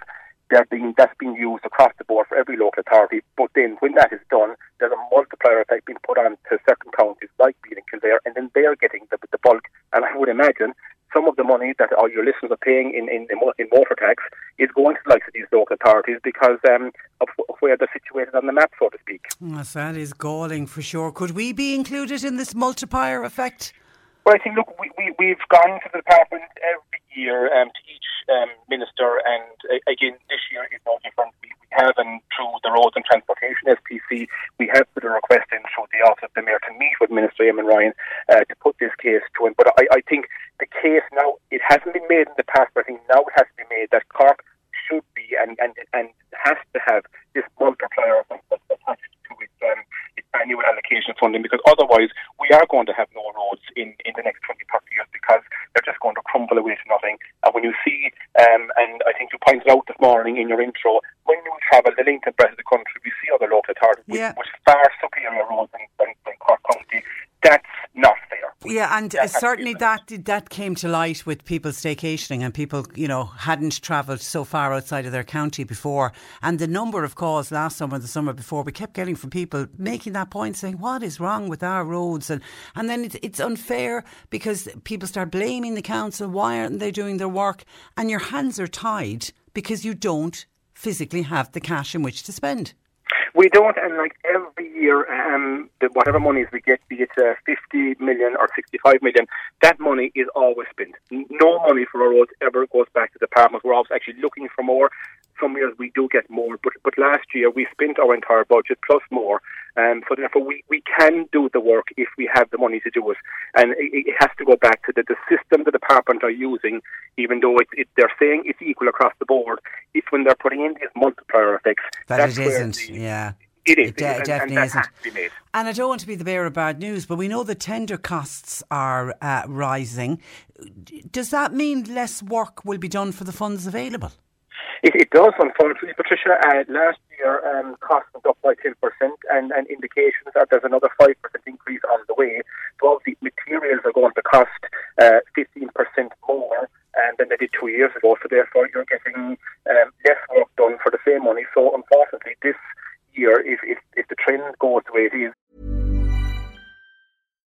they're being that's being used across the board for every local authority. But then, when that is done, there's a multiplier effect being put on to certain counties like Meath and Kildare, and then they are getting the, the bulk. And I would imagine some of the money that all your listeners are paying in, in, in motor tax is going to the likes of these local authorities because um, of, where they're situated on the map, so to speak. Yes, that is galling for sure. Could we be included in this multiplier effect? Well, I think, look, we, we, we've gone to the department every year um, to each um, minister, and uh, again, this year is no different. We, have, and through the Roads and Transportation SPC, we have put a request in through the Office of the Mayor to meet with Minister Eamon Ryan uh, to put this case to him. But I, I think the case now, it hasn't been made in the past, but I think now it has to be made that Cork should be and, and, and has to have this multiplier attached to its, um, annual allocation of funding because otherwise we are going to have no roads in, in the next 20, 30 years because they're just going to crumble away to nothing. And when you see, um, and I think you pointed out this morning in your intro, when you travel the length and breadth of the country, we see other local authorities yeah. with, with far superior roads than, than, than Cork County. That's. Yeah, and uh, certainly that that came to light with people staycationing and people, you know, hadn't travelled so far outside of their county before. And the number of calls last summer, the summer before, we kept getting from people making that point, saying, "What is wrong with our roads?" And and then it's, it's unfair because people start blaming the council. Why aren't they doing their work? And your hands are tied because you don't physically have the cash in which to spend. We don't, and like every year, um, the, whatever monies we get, be it uh, 50 million or 65 million, that money is always spent. No money for our roads ever goes back to the department. We're always actually looking for more. Some years we do get more, but but last year we spent our entire budget plus more, um, so therefore we, we can do the work if we have the money to do it, and it, it has to go back to the, the system the department are using. Even though it, it, they're saying it's equal across the board, it's when they're putting in these multiplier effects that it isn't. The, yeah. It is. It, de- and, definitely and isn't. And I don't want to be the bearer of bad news, but we know the tender costs are uh, rising. Does that mean less work will be done for the funds available? It, it does, unfortunately, Patricia. Uh, last year, um, costs went up by 10%, and, and indications are there's another 5% increase on the way. So, obviously, materials are going to cost uh, 15% more um, than they did two years ago. So, therefore, you're getting um, less work done for the same money. So, unfortunately, this year, if, if, if the trend goes the way it is,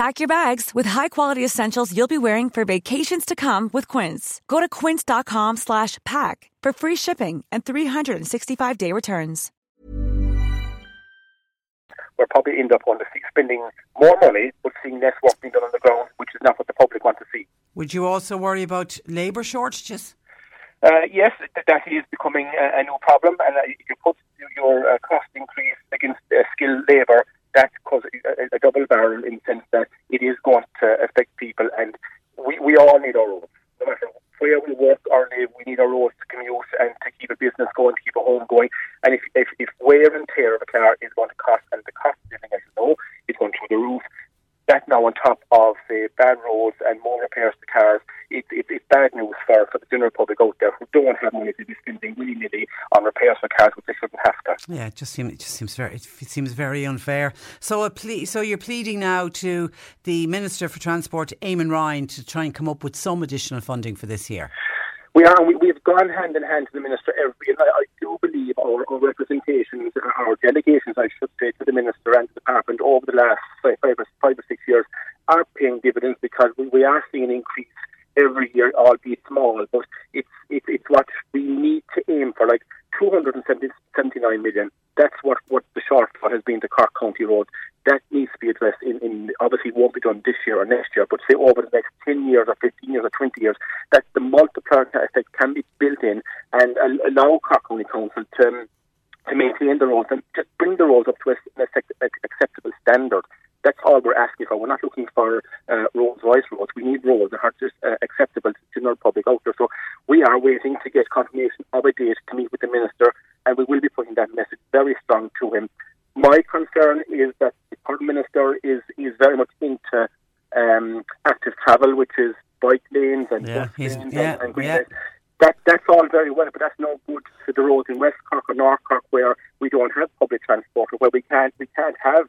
Pack your bags with high-quality essentials you'll be wearing for vacations to come with Quince. Go to quince.com slash pack for free shipping and 365-day returns. We're probably end up on the spending more money but seeing less work being done on the ground, which is not what the public want to see. Would you also worry about labour shortages? Uh, yes, that is becoming a, a new problem, and uh, you put your uh, cost increase against uh, skilled labour, that causes a, a, double barrel in the sense that it is going to affect people, and we, we all need our roads. No matter where we work or live, we need our roads to commute and to keep a business going, to keep a home going. And if, if, if wear and tear of a car is going to cost, and the cost of living, as you know, is going through the roof, that now on top of the bad roads and more repairs to cars, it, it, it's bad news for, for the general public out there who don't have money to be spending willy nilly on repairs for cars which they shouldn't have to. Yeah, it just seems it just seems very it seems very unfair. So a ple- so you're pleading now to the Minister for Transport, Eamon Ryan, to try and come up with some additional funding for this year. We are. We, we've gone hand in hand to the minister every. And I, I do believe our, our representations, our delegations, I should say, to the minister and the department over the last five, five, or, five or six years are paying dividends because we, we are seeing an increase every year, albeit small. But it's it's it's what we need to aim for, like 279 million. That's what, what the shortfall has been to Cork County Road. That needs to be addressed in, in obviously it won't be done this year or next year, but say over the next 10 years or 15 years or 20 years, that the multiplier effect can be built in and allow Cork County Council to, um, to maintain the roads and just bring the roads up to an acceptable standard. That's all we're asking for. We're not looking for uh, Rolls Royce roads. We need roads that are just uh, acceptable to the public out there. So we are waiting to get confirmation of a date to meet with the minister, and we will be putting that message very strong to him. My concern is that the current minister is is very much into um, active travel, which is bike lanes and Yeah, bus lanes yeah, and, and green yeah. lanes. That that's all very well, but that's no good for the roads in West Cork or North Cork where we don't have public transport, or where we can't we can't have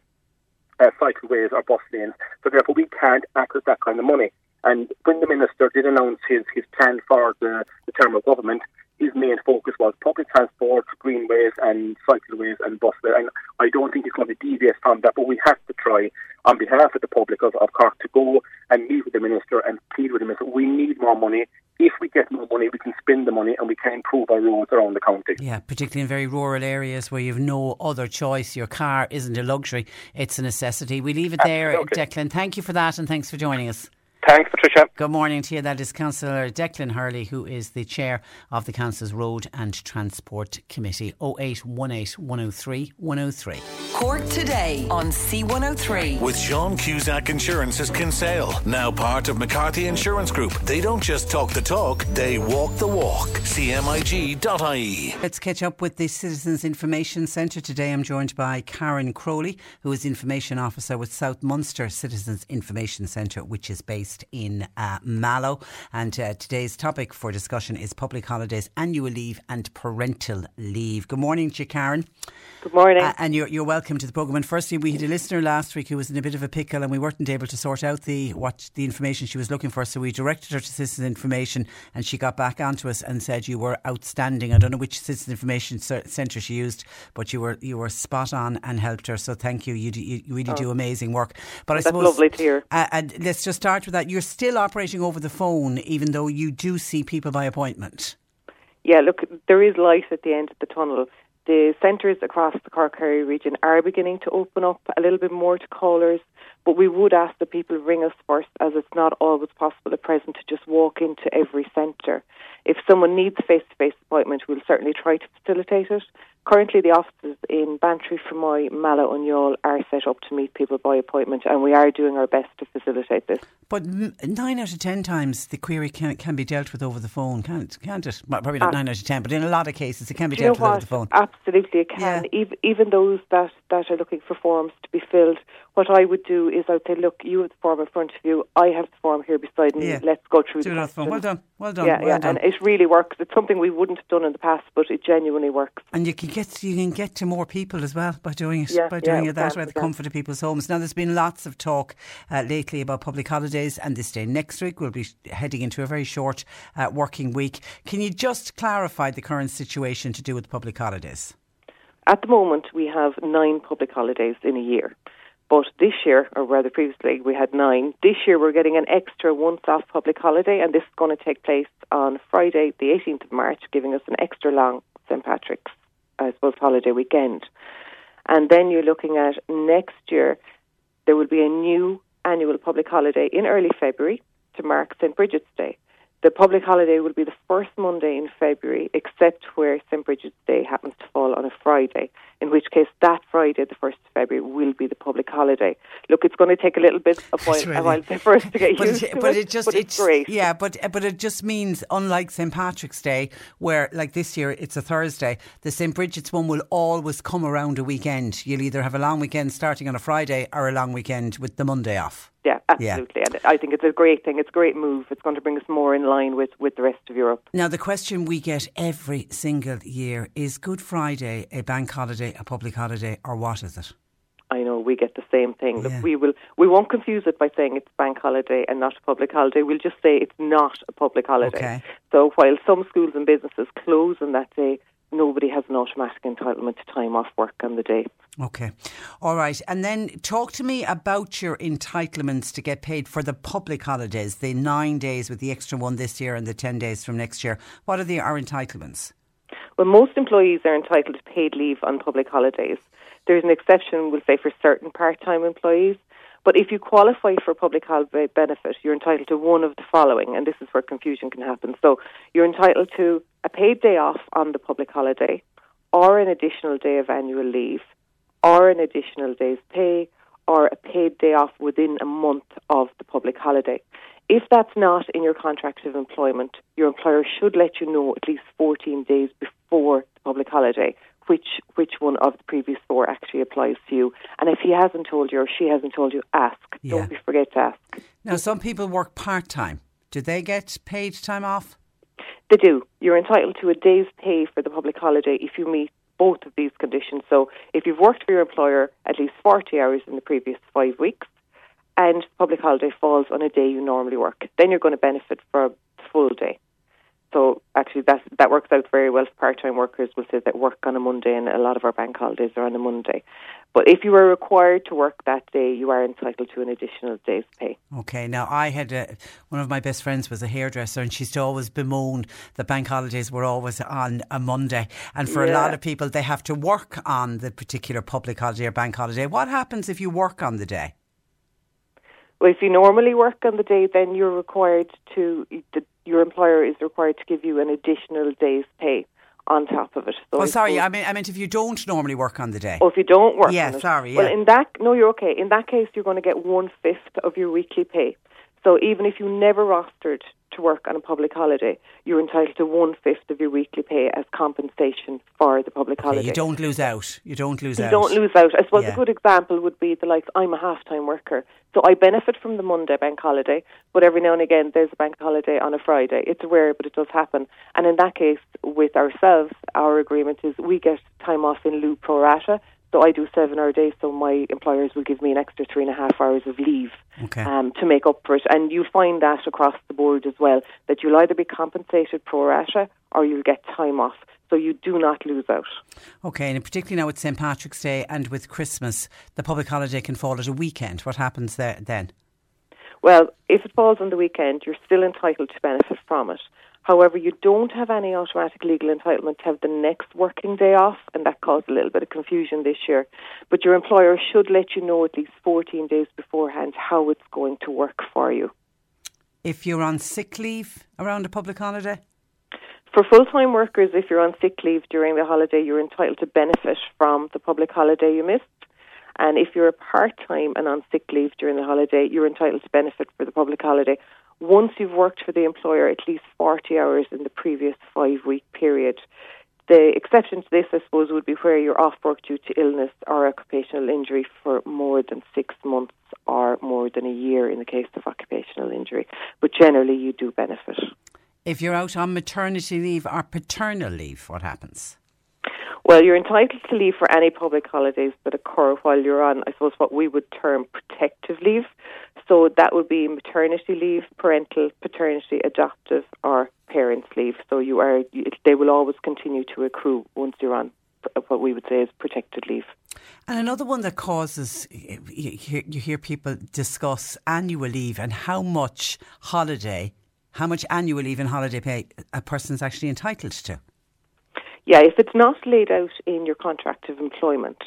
uh, cycleways or bus lanes. So therefore, we can't access that kind of money. And when the minister did announce his, his plan for the, the term of government, his main focus was public transport, greenways and cycleways and busways. And I don't think he's going to deviate from that, but we have to try on behalf of the public of, of Cork to go and meet with the minister and plead with the minister. We need more money. If we get more money, we can spend the money and we can improve our roads around the county. Yeah, particularly in very rural areas where you've no other choice. Your car isn't a luxury, it's a necessity. We leave it there, Absolutely. Declan. Thank you for that and thanks for joining us. Thanks, Patricia. Good morning to you. That is Councillor Declan Hurley, who is the chair of the Council's Road and Transport Committee. 0818 103 103. Cork today on C103. With Sean Cusack Insurance's Kinsale, now part of McCarthy Insurance Group. They don't just talk the talk, they walk the walk. CMIG.ie. Let's catch up with the Citizens Information Centre. Today I'm joined by Karen Crowley, who is Information Officer with South Munster Citizens Information Centre, which is based based in uh, Mallow. And uh, today's topic for discussion is public holidays, annual leave, and parental leave. Good morning to you, Karen. Good morning. Uh, and you're, you're welcome to the programme. And firstly, we had a listener last week who was in a bit of a pickle and we weren't able to sort out the what the information she was looking for. So we directed her to Citizen Information and she got back onto us and said you were outstanding. I don't know which Citizen Information centre she used, but you were you were spot on and helped her. So thank you. You, do, you really oh. do amazing work. But I That's suppose, lovely to hear. Uh, and let's just start with that. You're still operating over the phone, even though you do see people by appointment. Yeah, look, there is light at the end of the tunnel the centres across the Cork Kerry region are beginning to open up a little bit more to callers, but we would ask that people ring us first as it's not always possible at present to just walk into every centre. If someone needs a face to face appointment, we'll certainly try to facilitate it. Currently, the offices in Bantry, Fermoy, Mallow, and Youghal are set up to meet people by appointment, and we are doing our best to facilitate this. But nine out of ten times the query can, can be dealt with over the phone, can't, can't it? Well, probably not uh, nine out of ten, but in a lot of cases it can be dealt with over the phone. Absolutely, it can. Yeah. Even, even those that, that are looking for forms to be filled, what I would do is I'd say, look, you have the form in front of you, I have the form here beside me, yeah. let's go through do the phone. Well done, well done. Yeah, well yeah, done. and it really works. It's something we wouldn't have done in the past, but it genuinely works. And you can get you can get to more people as well by doing it yeah, by doing yeah, it that way, the comfort of people's homes. Now, there's been lots of talk uh, lately about public holidays, and this day next week we'll be heading into a very short uh, working week. Can you just clarify the current situation to do with public holidays? At the moment, we have nine public holidays in a year. But this year, or rather previously, we had nine. This year, we're getting an extra once off public holiday, and this is going to take place on Friday, the 18th of March, giving us an extra long St. Patrick's I suppose, holiday weekend. And then you're looking at next year, there will be a new annual public holiday in early February to mark St. Brigid's Day. The public holiday will be the first Monday in February, except where St. Brigid's Day happens to fall on a Friday, in which case that Friday, the 1st of February, will be the public holiday. Look, it's going to take a little bit of [LAUGHS] while, really, a while for us to get [LAUGHS] but used it, to but it, it just, but it's, it's great. Yeah, but, but it just means, unlike St. Patrick's Day, where like this year it's a Thursday, the St. Brigid's one will always come around a weekend. You'll either have a long weekend starting on a Friday or a long weekend with the Monday off. Yeah, absolutely. Yeah. And I think it's a great thing. It's a great move. It's going to bring us more in line with, with the rest of Europe. Now, the question we get every single year is Good Friday a bank holiday, a public holiday, or what is it? I know we get the same thing. Yeah. Look, we will we won't confuse it by saying it's bank holiday and not a public holiday. We'll just say it's not a public holiday. Okay. So while some schools and businesses close on that day, nobody has an automatic entitlement to time off work on the day. Okay. All right. And then talk to me about your entitlements to get paid for the public holidays, the nine days with the extra one this year and the 10 days from next year. What are the, our entitlements? Well, most employees are entitled to paid leave on public holidays. There's an exception, we'll say, for certain part time employees. But if you qualify for public holiday benefit, you're entitled to one of the following, and this is where confusion can happen. So you're entitled to a paid day off on the public holiday, or an additional day of annual leave, or an additional day's pay, or a paid day off within a month of the public holiday. If that's not in your contract of employment, your employer should let you know at least 14 days before the public holiday which which one of the previous four actually applies to you. And if he hasn't told you or she hasn't told you, ask. Yeah. Don't be forget to ask. Now, some people work part time. Do they get paid time off? They do. You're entitled to a day's pay for the public holiday if you meet both of these conditions. So, if you've worked for your employer at least 40 hours in the previous five weeks, and the public holiday falls on a day you normally work, then you're going to benefit for a full day. So actually, that that works out very well for part-time workers. We'll say that work on a Monday, and a lot of our bank holidays are on a Monday. But if you are required to work that day, you are entitled to an additional day's pay. Okay. Now, I had a, one of my best friends was a hairdresser, and she used to always bemoan that bank holidays were always on a Monday. And for yeah. a lot of people, they have to work on the particular public holiday or bank holiday. What happens if you work on the day? Well, if you normally work on the day, then you're required to the your employer is required to give you an additional day's pay on top of it. So oh, sorry, I mean, I meant if you don't normally work on the day. Oh, if you don't work yeah, sorry, yeah. Well, in that, no, you're okay. In that case, you're going to get one fifth of your weekly pay. So even if you never rostered to work on a public holiday, you're entitled to one fifth of your weekly pay as compensation for the public Okay, holiday. you don't lose out. You don't lose You out. You don't lose out. I suppose Yeah. a good example would be the likes. I'm a half time worker, so I benefit from the Monday bank holiday. But every now and again, there's a bank holiday on a Friday. It's rare, but it does happen. And in that case, with ourselves, our agreement is we get time off in lieu pro rata. So I do seven hour days, so my employers will give me an extra three and a half hours of leave Okay. um, to make up for it. And you'll find that across the board as well, that you'll either be compensated pro rata or you'll get time off. So you do not lose out. Okay, and particularly now with St Patrick's Day and with Christmas, the public holiday can fall at a weekend. What happens there then? Well, if it falls on the weekend, you're still entitled to benefit from it. However, you don't have any automatic legal entitlement to have the next working day off, and that caused a little bit of confusion this year. But your employer should let you know at least 14 days beforehand how it's going to work for you. If you're on sick leave around a public holiday? For full time workers, if you're on sick leave during the holiday, you're entitled to benefit from the public holiday you missed. And if you're a part time and on sick leave during the holiday, you're entitled to benefit for the public holiday once you've worked for the employer at least 40 hours in the previous five week period. The exception to this, I suppose, would be where you're off work due to illness or occupational injury for more than six months or more than a year in the case of occupational injury. But generally, you do benefit. If you're out on maternity leave or paternal leave, what happens? Well, you're entitled to leave for any public holidays that occur while you're on, I suppose, what we would term protective leave. So that would be maternity leave, parental, paternity, adoptive, or parents' leave. So you are, they will always continue to accrue once you're on what we would say is protected leave. And another one that causes, you hear, people discuss annual leave and how much holiday, how much annual leave and holiday pay a person's actually entitled to. Yeah, if it's not laid out in your contract of employment,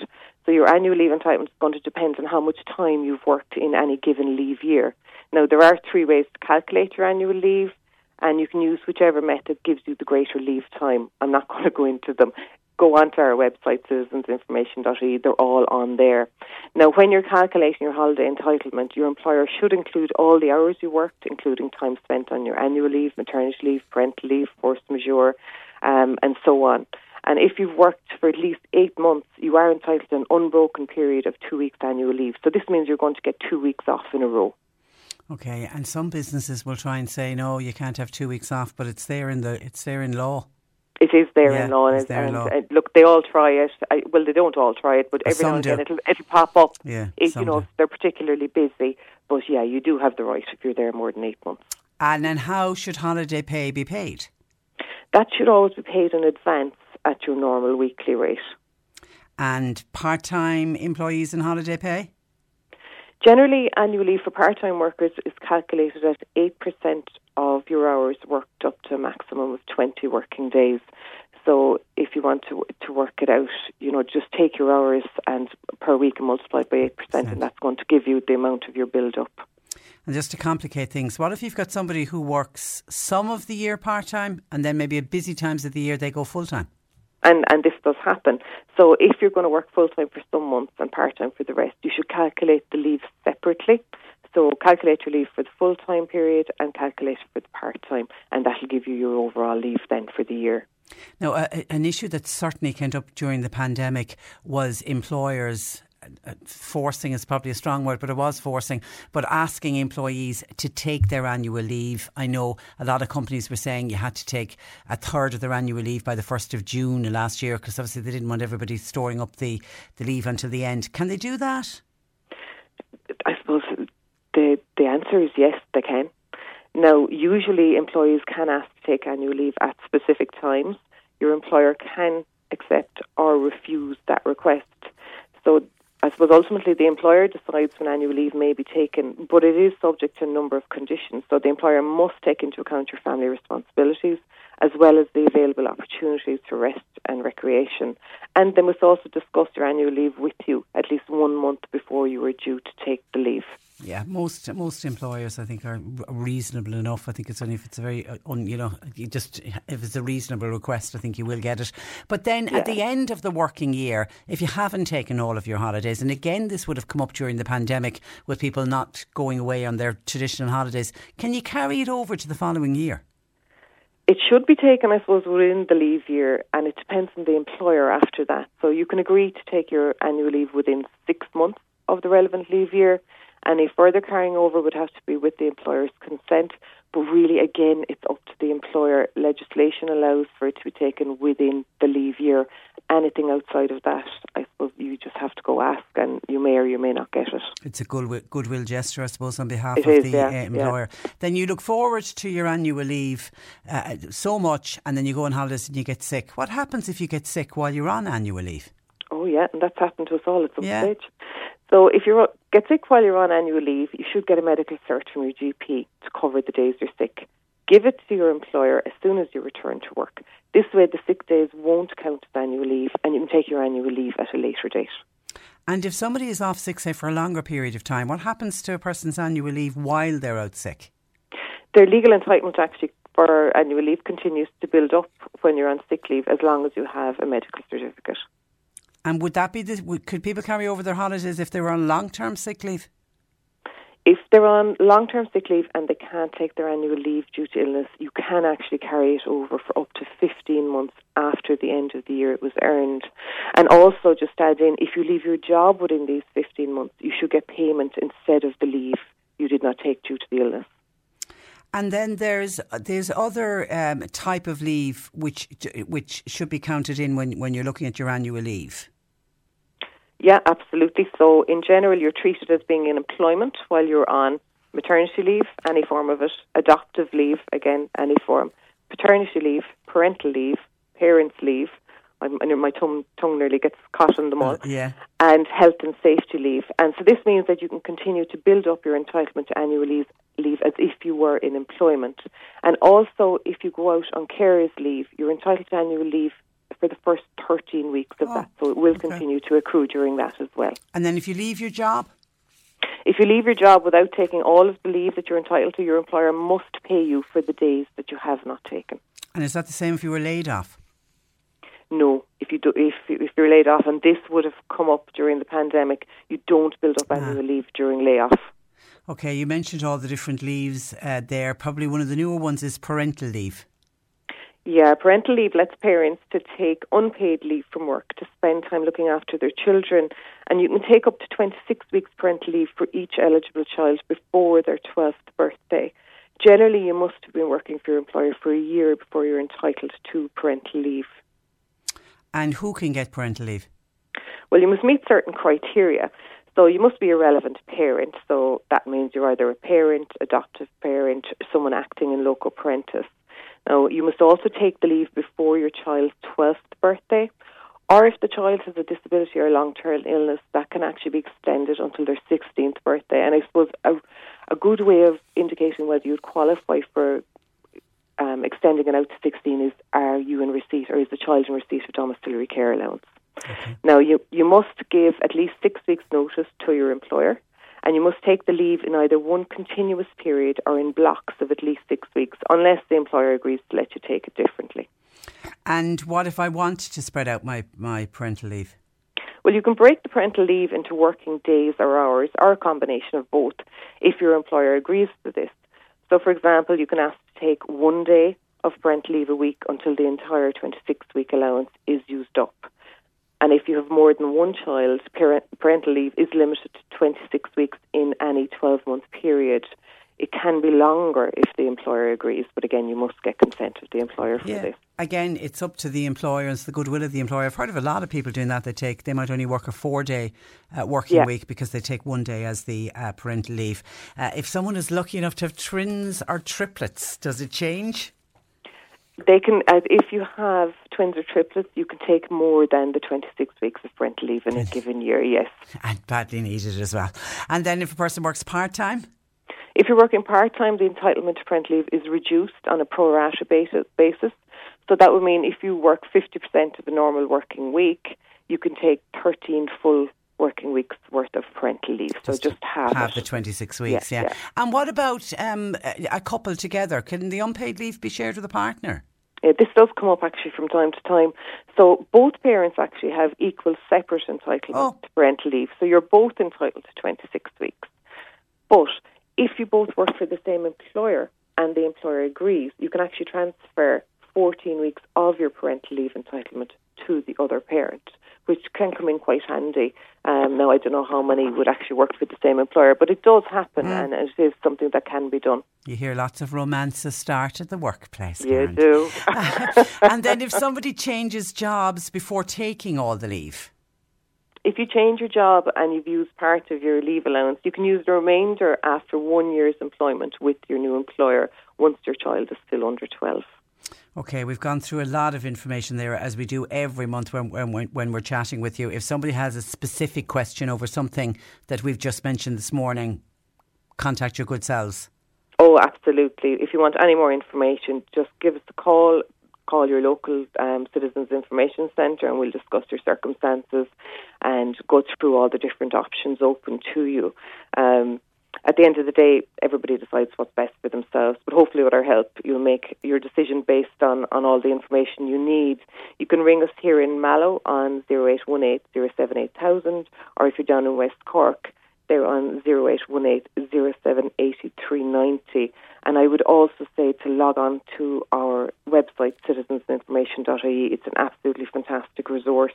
so your annual leave entitlement is going to depend on how much time you've worked in any given leave year. Now, there are three ways to calculate your annual leave, and you can use whichever method gives you the greater leave time. I'm not [LAUGHS] going to go into them. Go onto our website, citizensinformation.ie. They're all on there. Now, when you're calculating your holiday entitlement, your employer should include all the hours you worked, including time spent on your annual leave, maternity leave, parental leave, force majeure, um, and so on. And if you've worked for at least eight months, you are entitled to an unbroken period of two weeks annual leave. So this means you're going to get two weeks off in a row. Okay, and some businesses will try and say no, you can't have two weeks off, but it's there in the it's there in law. It is there Yeah, in law, and, it's there in and, law. uh, look, they all try it. I, well, they don't all try it, but every now and again it'll it'll pop up. Yeah, if some you know do. if they're particularly busy. But yeah, you do have the right if you're there more than eight months. And then how should holiday pay be paid? That should always be paid in advance at your normal weekly rate. And part-time employees and holiday pay? Generally, annual leave for part-time workers is calculated at 8% of your hours worked up to a maximum of 20 working days. So if you want to to work it out, you know, just take your hours and per week and multiply it by 8% and that's going to give you the amount of your build up. And just to complicate things, what if you've got somebody who works some of the year part time and then maybe at busy times of the year they go full time? And and this does happen. So if you're going to work full time for some months and part time for the rest, you should calculate the leave separately. So calculate your leave for the full time period and calculate it for the part time, and that'll give you your overall leave then for the year. Now, a- an issue that certainly came up during the pandemic was employers. Forcing is probably a strong word, but it was forcing. But asking employees to take their annual leave. I know a lot of companies were saying you had to take a third of their annual leave by the 1st of June last year because obviously they didn't want everybody storing up the, the leave until the end. Can they do that? I suppose the the answer is yes, they can. Now, usually employees can ask to take annual leave at specific times. Your employer can accept or refuse that request. So I suppose ultimately the employer decides when annual leave may be taken, but it is subject to a number of conditions. So the employer must take into account your family responsibilities as well as the available opportunities for rest and recreation. And they must also discuss your annual leave with you at least one month before you are due to take the leave. Yeah, most most employers I think are reasonable enough. I think it's only if it's a very, uh, un, you know, you just if it's a reasonable request, I think you will get it. But then yeah. at the end of the working year, if you haven't taken all of your holidays, and again this would have come up during the pandemic with people not going away on their traditional holidays, can you carry it over to the following year? It should be taken, I suppose, within the leave year, and it depends on the employer after that. So you can agree to take your annual leave within six months of the relevant leave year any further carrying over would have to be with the employer's consent. But really, again, it's up to the employer. Legislation allows for it to be taken within the leave year. Anything outside of that, I suppose you just have to go ask, and you may or you may not get it. It's a good goodwill gesture, I suppose, on behalf it of is, the yeah, uh, employer. Yeah. Then you look forward to your annual leave uh, so much, and then you go on holidays and you get sick. What happens if you get sick while you're on annual leave? Oh yeah, and that's happened to us all at some yeah. stage. So if you get sick while you're on annual leave, you should get a medical cert from your GP to cover the days you're sick. Give it to your employer as soon as you return to work. This way, the sick days won't count as annual leave, and you can take your annual leave at a later date. And if somebody is off sick, say for a longer period of time, what happens to a person's annual leave while they're out sick? Their legal entitlement actually for annual leave continues to build up when you're on sick leave as long as you have a medical certificate. And would that be the, could people carry over their holidays if they were on long term sick leave? If they're on long term sick leave and they can't take their annual leave due to illness, you can actually carry it over for up to 15 months after the end of the year it was earned. And also, just add in, if you leave your job within these 15 months, you should get payment instead of the leave you did not take due to the illness. And then there's there's other um, type of leave which which should be counted in when, when you're looking at your annual leave. Yeah, absolutely. So, in general, you're treated as being in employment while you're on maternity leave, any form of it, adoptive leave, again, any form, paternity leave, parental leave, parents' leave. I'm, I know my tongue, tongue nearly gets caught in them all. Uh, yeah. And health and safety leave. And so this means that you can continue to build up your entitlement to annual leave, leave as if you were in employment. And also, if you go out on carers leave, you're entitled to annual leave for the first 13 weeks of oh, that. So it will okay. continue to accrue during that as well. And then if you leave your job? If you leave your job without taking all of the leave that you're entitled to, your employer must pay you for the days that you have not taken. And is that the same if you were laid off? No, if you do, if if you're laid off, and this would have come up during the pandemic, you don't build up annual ah. leave during layoff. Okay, you mentioned all the different leaves uh, there. Probably one of the newer ones is parental leave. Yeah, parental leave lets parents to take unpaid leave from work to spend time looking after their children, and you can take up to 26 weeks parental leave for each eligible child before their 12th birthday. Generally, you must have been working for your employer for a year before you're entitled to parental leave. And who can get parental leave? Well, you must meet certain criteria. So you must be a relevant parent. So that means you're either a parent, adoptive parent, someone acting in loco parentis. Now, you must also take the leave before your child's 12th birthday, or if the child has a disability or long term illness, that can actually be extended until their 16th birthday. And I suppose a, a good way of indicating whether you'd qualify for um, extending it out to 16 is are you in receipt or is the child in receipt of domiciliary care allowance? Okay. Now, you, you must give at least six weeks' notice to your employer and you must take the leave in either one continuous period or in blocks of at least six weeks, unless the employer agrees to let you take it differently. And what if I want to spread out my, my parental leave? Well, you can break the parental leave into working days or hours, or a combination of both, if your employer agrees to this. So, for example, you can ask to take one day of parental leave a week until the entire 26 week allowance is used up. And if you have more than one child, parent, parental leave is limited to 26 weeks in any 12 month period. It can be longer if the employer agrees, but again, you must get consent of the employer for yeah. this. Again, it's up to the employer and it's the goodwill of the employer. I've heard of a lot of people doing that. They take, they might only work a four day uh, working yeah. week because they take one day as the uh, parental leave. Uh, if someone is lucky enough to have twins or triplets, does it change? They can, uh, if you have twins or triplets, you can take more than the 26 weeks of parental leave in a given year, yes. And badly needed as well. And then if a person works part time? If you're working part time, the entitlement to parental leave is reduced on a pro rata basis. So that would mean if you work 50% of the normal working week, you can take 13 full working weeks worth of parental leave. So just, half half the 26 weeks, yeah. Yeah, yeah. And what about um, a couple together? Can the unpaid leave be shared with a partner? Uh, this does come up actually from time to time. So both parents actually have equal separate entitlement to parental leave. So you're both entitled to 26 weeks. But if you both work for the same employer and the employer agrees, you can actually transfer 14 weeks of your parental leave entitlement to the other parent, which can come in quite handy. Um, now, I don't know how many would actually work for the same employer, but it does happen and it is something that can be done. You hear lots of romances start at the workplace. You Karen. do. [LAUGHS] [LAUGHS] and then if somebody changes jobs before taking all the leave, if you change your job and you've used part of your leave allowance, you can use the remainder after one year's employment with your new employer once your child is still under 12. Okay, we've gone through a lot of information there as we do every month when, when, when we're chatting with you. If somebody has a specific question over something that we've just mentioned this morning, contact your good selves. Oh, absolutely. If you want any more information, just give us a call. Call your local um, Citizens Information Centre and we'll discuss your circumstances and go through all the different options open to you. Um, at the end of the day, everybody decides what's best for themselves, but hopefully, with our help, you'll make your decision based on, on all the information you need. You can ring us here in Mallow on 0818 078000, or if you're down in West Cork, they're on 0818 078390. And I would also say to log on to our website, citizensinformation.ie. It's an absolutely fantastic resource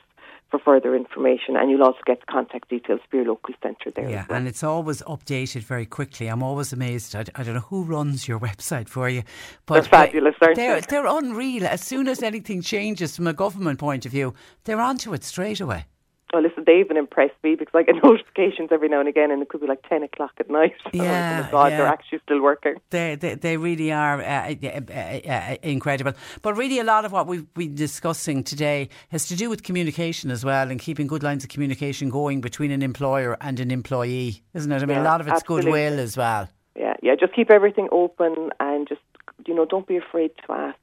for further information, and you'll also get contact details for your local centre there. Yeah, well. and it's always updated very quickly. I'm always amazed. I, I don't know who runs your website for you, but They're fabulous, aren't they're, they? They're unreal. As soon as anything changes from a government point of view, they're onto it straight away. Well, listen, they even impressed me because I get [LAUGHS] notifications every now and again, and it could be like 10 o'clock at night. Yeah, [LAUGHS] oh my God, yeah. they're actually still working. They, they, they really are uh, uh, uh, uh, incredible. But really, a lot of what we've been discussing today has to do with communication as well and keeping good lines of communication going between an employer and an employee, isn't it? I mean, a lot of it's absolutely. goodwill as well. Yeah, yeah, just keep everything open and just, you know, don't be afraid to ask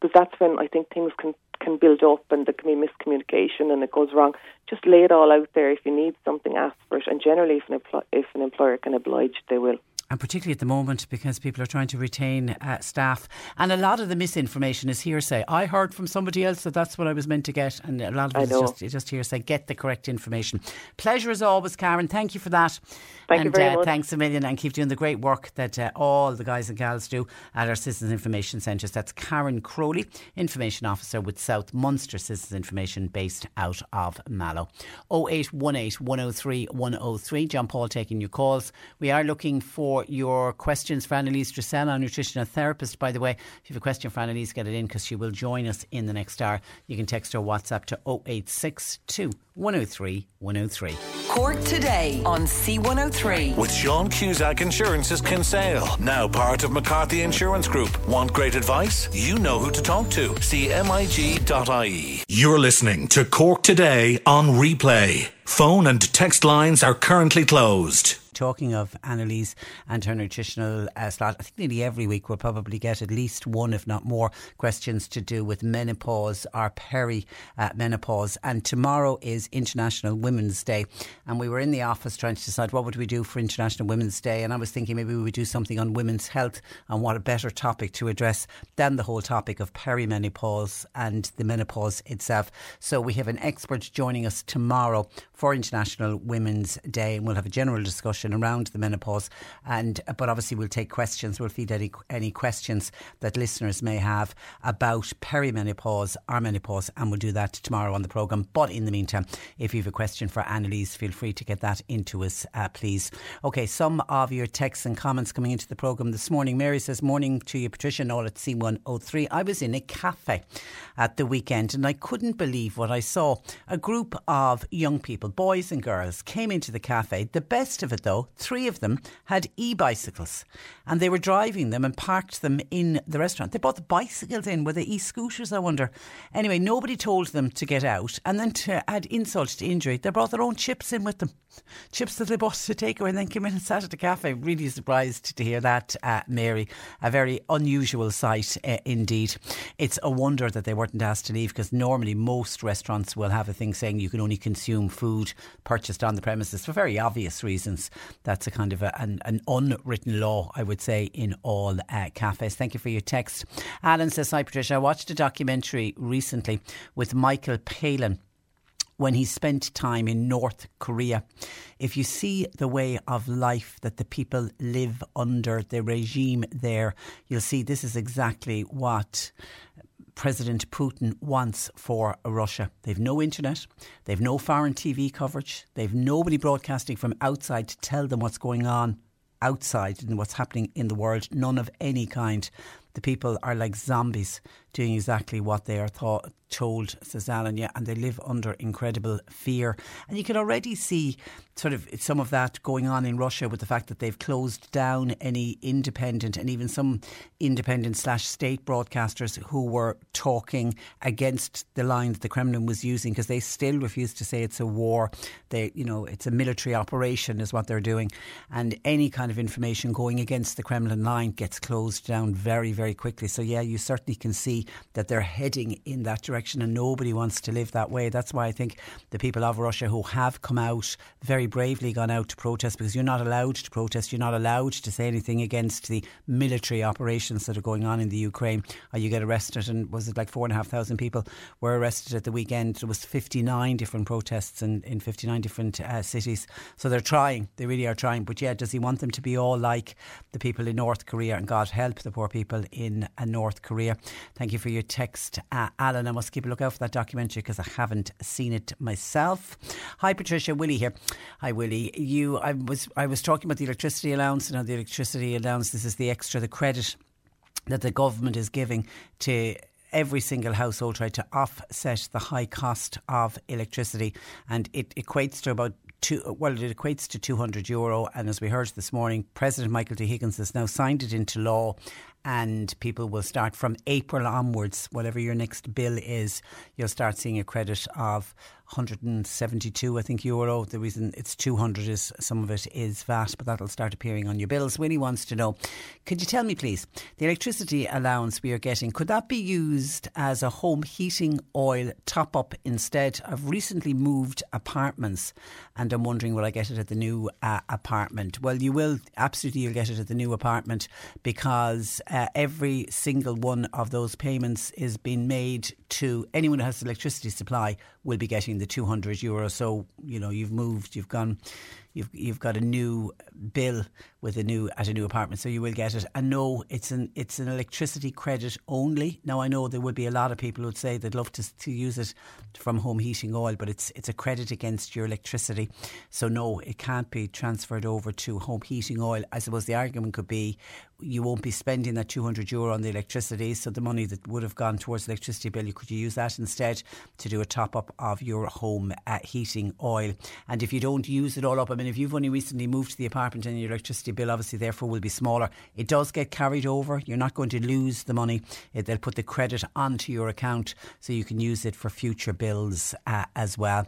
because that's when I think things can, can build up and there can be miscommunication and it goes wrong. Just lay it all out there. If you need something, ask for it. And generally, if an, empl- if an employer can oblige, they will. And particularly at the moment, because people are trying to retain uh, staff. And a lot of the misinformation is hearsay. I heard from somebody else that that's what I was meant to get. And a lot of it is just, just hearsay. Get the correct information. Pleasure as always, Karen. Thank you for that. Thank you and, very uh, much. Thanks a million. And keep doing the great work that uh, all the guys and gals do at our Citizens Information Centres. That's Karen Crowley, Information Officer with South Munster Citizens Information, based out of Mallow. 0818 103 103. John Paul taking your calls. We are looking for your questions for Annalise Dressel, our nutritional therapist, by the way. If you have a question for Annalise, get it in because she will join us in the next hour. You can text her WhatsApp to 0862 103 103. Cork today on C103. With Sean Cusack Insurance's Kinsale, now part of McCarthy Insurance Group. Want great advice? You know who to talk to. CMIG.ie. You're listening to Cork Today on replay. Phone and text lines are currently closed. Talking of Annalise and her nutritional uh, slot, I think nearly every week we'll probably get at least one, if not more, questions to do with menopause or peri uh. And tomorrow is International Women's Day, and we were in the office trying to decide what would we do for International Women's Day. And I was thinking maybe we would do something on women's health, and what a better topic to address than the whole topic of perimenopause and the menopause itself. So we have an expert joining us tomorrow for International Women's Day, and we'll have a general discussion around the menopause. And but obviously we'll take questions. We'll feed any any questions that listeners may have about perimenopause our menopause, and we'll do that tomorrow on the program. But in the meantime, if you have a question for Annalise, feel free to get that into us, uh, please. Okay, some of your texts and comments coming into the program this morning. Mary says, "Morning to you, Patricia, all at C103. I was in a cafe at the weekend, and I couldn't believe what I saw. A group of young people, boys and girls, came into the cafe. The best of it, though." Three of them had e bicycles and they were driving them and parked them in the restaurant. They brought the bicycles in. Were they e scooters, I wonder? Anyway, nobody told them to get out. And then to add insult to injury, they brought their own chips in with them. Chips that they bought to take away and then came in and sat at the cafe. Really surprised to hear that, uh, Mary. A very unusual sight uh, indeed. It's a wonder that they weren't asked to leave because normally most restaurants will have a thing saying you can only consume food purchased on the premises for very obvious reasons. That's a kind of a, an, an, unwritten law, I would say, in all uh, cafes. Thank you for your text. Alan says, Hi, Patricia. I watched a documentary recently with Michael Palin when he spent time in North Korea. If you see the way of life that the people live under, the regime there, you'll see this is exactly what President Putin wants for Russia. They've no internet, they've no foreign TV coverage, they've nobody broadcasting from outside to tell them what's going on outside and what's happening in the world, none of any kind. The people are like zombies doing exactly what they are thought, told, says Alan, yeah, and they live under incredible fear. And you can already see sort of some of that going on in Russia with the fact that they've closed down any independent and even some independent slash state broadcasters who were talking against the lines the Kremlin was using because they still refuse to say it's a war. They, you know, it's a military operation is what they're doing, and any kind of information going against the Kremlin line gets closed down very, very quickly. So yeah, you certainly can see that they're heading in that direction, and nobody wants to live that way. That's why I think the people of Russia who have come out very bravely gone out to protest because you're not allowed to protest, you're not allowed to say anything against the military operations that are going on in the Ukraine, or you get arrested. And was it like four and a half thousand people were arrested at the weekend? There was 59 different protests in, in 59 different uh, cities. So they're trying, they really are trying. But yeah, does he want them to be all like the people in North Korea? And God help the poor people in uh, North Korea. Thank you for your text, uh, Alan. I must keep a lookout for that documentary because I haven't seen it myself. Hi, Patricia. Willie here. Hi, Willie. You, I was, I was talking about the electricity allowance. You know, the electricity allowance. This is the extra, the credit that the government is giving to every single household try to offset the high cost of electricity and it equates to about two, well, it equates to 200 euro. And as we heard this morning, President Michael D. Higgins has now signed it into law and people will start from April onwards, whatever your next bill is, you'll start seeing a credit of 172, I think, euro. The reason it's 200 is some of it is VAT, but that'll start appearing on your bills. Winnie wants to know could you tell me, please, the electricity allowance we are getting, could that be used as a home heating oil top up instead? I've recently moved apartments and I'm wondering will I get it at the new uh, apartment? Well, you will, absolutely, you'll get it at the new apartment because uh, every single one of those payments is being made to anyone who has electricity supply will be getting the 200 euro. So, you know, you've moved, you've gone, you've you've got a new bill with a new at a new apartment, so you will get it. And no, it's an it's an electricity credit only. Now I know there would be a lot of people who'd say they'd love to to use it from home heating oil, but it's it's a credit against your electricity. So no, it can't be transferred over to home heating oil. I suppose the argument could be you won't be spending that 200 euro on the electricity, so the money that would have gone towards electricity bill, you could use that instead to do a top up of your home uh, heating oil. And if you don't use it all up, I mean, if you've only recently moved to the apartment and your electricity bill obviously therefore will be smaller, it does get carried over. You're not going to lose the money. It, they'll put the credit onto your account so you can use it for future bills uh, as well.